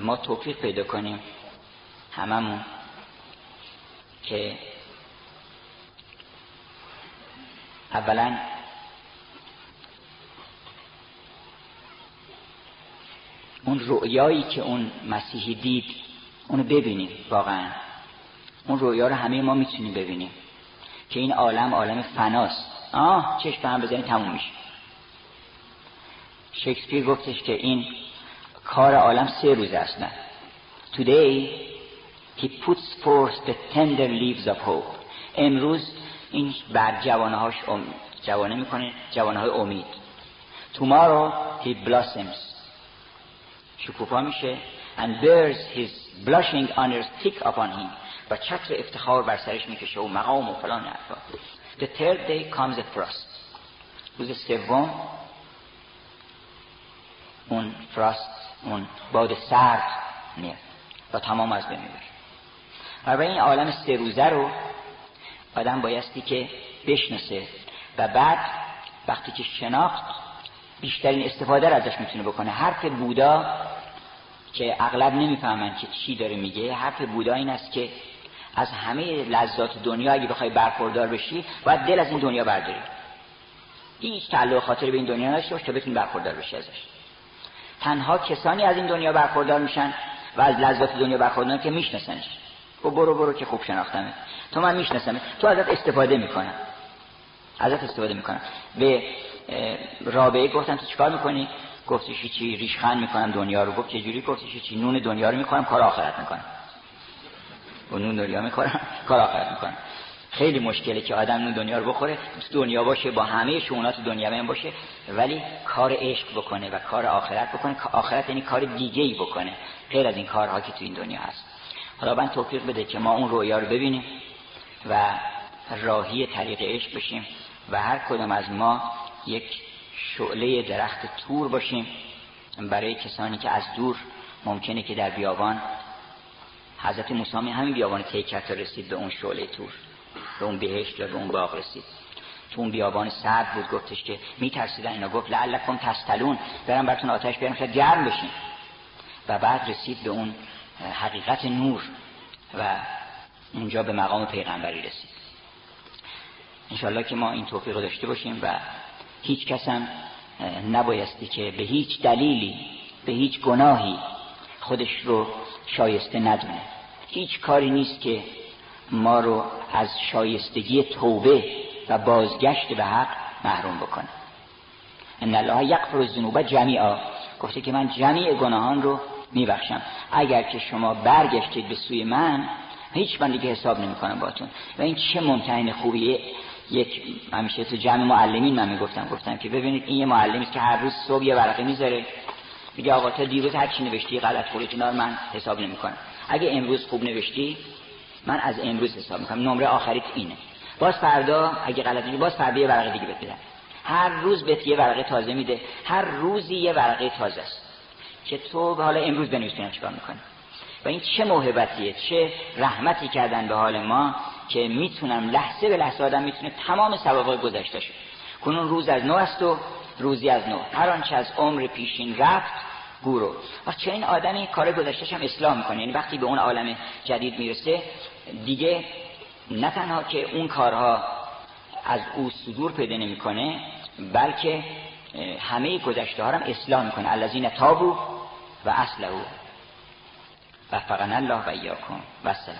ما توفیق پیدا کنیم هممون که اولا اون رؤیایی که اون مسیحی دید اونو ببینیم واقعا. اون رویا رو همه ما می‌تونیم ببینیم که این عالم عالم فناست. آه چشم هم بزنی تموم میشه. شکسپیر گفتش که این کار عالم سه روز است نه. Today he puts forth the tender leaves of hope. امروز این بر جوانه هاش ام... جوانه می‌کنه جوانه های امید. Tomorrow he blossoms. شکوفا میشه and bears his blushing honors thick upon him. و چتر افتخار بر سرش می‌کشه و مقام و فلان حرفا. The third day comes the frost. روز سوم اون فراست اون باد سرد میاد و تمام از بین می‌بره. و این عالم سه روزه رو آدم بایستی که بشناسه و بعد وقتی که شناخت بیشترین استفاده رو ازش می‌تونه بکنه. حرف بودا که اغلب نمی‌فهمن که چی داره میگه حرف بودا این است که از همه لذات دنیا اگه بخوای برخوردار بشی باید دل از این دنیا برداری. هیچ تعلق خاطر به این دنیا نداشته باش تا بتونی برخوردار بشی ازش. تنها کسانی از این دنیا برخوردار میشن و از لذات دنیا برخوردار که میشناسنش. خب برو برو که خوب شناختمه تو من می‌شناسم تو ازت استفاده می‌کنم. ازت استفاده می‌کنم. به رابعه گفتم تو چیکار می‌کنی؟ گفتش چی ریشخند می‌کنم دنیا رو. گفت چجوری؟ گفتش چی نون دنیا رو می‌کنم کار آخرت می‌کنم. و نون دنیا می‌کنم کار آخرت می‌کنم. خیلی مشکله که آدم نون دنیا رو بخوره دنیا باشه با همه شونات دنیا من باشه ولی کار عشق بکنه و کار آخرت بکنه آخرت یعنی کار دیگه ای بکنه. غیر از این کارها که تو این دنیا هست. حالا من توفیق بده که ما اون رویا رو ببینیم و راهی طریق عشق بشیم و هر کدام از ما یک شعله درخت تور باشیم برای کسانی که از دور ممکنه که در بیابان حضرت موسی همین بیابان تیکت رسید به اون شعله تور. به اون بهشت و به اون باغ رسید. تو اون بیابان سرد بود گفتش که میترسیدن اینا. گفت لعلکم تستلون برم براتون آتش بیارم شاید گرم بشین. و بعد رسید به اون حقیقت نور و اونجا به مقام پیغمبری رسید. انشالله که ما این توفیق داشته باشیم و هیچ کس هم نبایستی که به هیچ دلیلی به هیچ گناهی خودش رو شایسته ندونه. هیچ کاری نیست که ما رو از شایستگی توبه و بازگشت به حق محروم بکنه. ان الله یغفر الذنوب جمیعا. گفته که من جمیع گناهان رو میبخشم. اگر که شما برگشتید به سوی من هیچ من دیگه حساب نمی‌کنم باتون و این چه ممتحن خوبیه؟ یک همیشه تو جمع معلمین من می‌گفتم. گفتم که ببینید این یه معلمی که هر روز صبح یه ورقه می‌ذاره. میگه آقا تا دیروز هر چی نوشتی غلط خودت من حساب نمی‌کنم. اگه امروز خوب نوشتی من از امروز حساب می‌کنم. نمره آخریت اینه. باز فردا اگه غلطی باز فردا یه ورقه دیگه بده هر روز بهت یه ورقه تازه میده. هر روزی یه ورقه تازه است. که تو حالا امروز بنویس چیکار می‌کنی. و این چه موهبتیه چه رحمتی کردن به حال ما که می‌تونم لحظه به لحظه آدم می‌تونه تمام سوابق گذشته شد کنون روز از نو است و روزی از نو. هر آنچه از عمر پیشین رفت گورو و چه این آدمی کار گذشتهش هم اصلاح می‌کنه. یعنی وقتی به اون عالم جدید می‌رسه دیگه نه تنها که اون کارها از او صدور پیدا نمی‌کنه بلکه همه گذشته ها هم اصلاح می‌کنه. الذین تابو و اصله و فقنا الله و ایاکم. و السلام.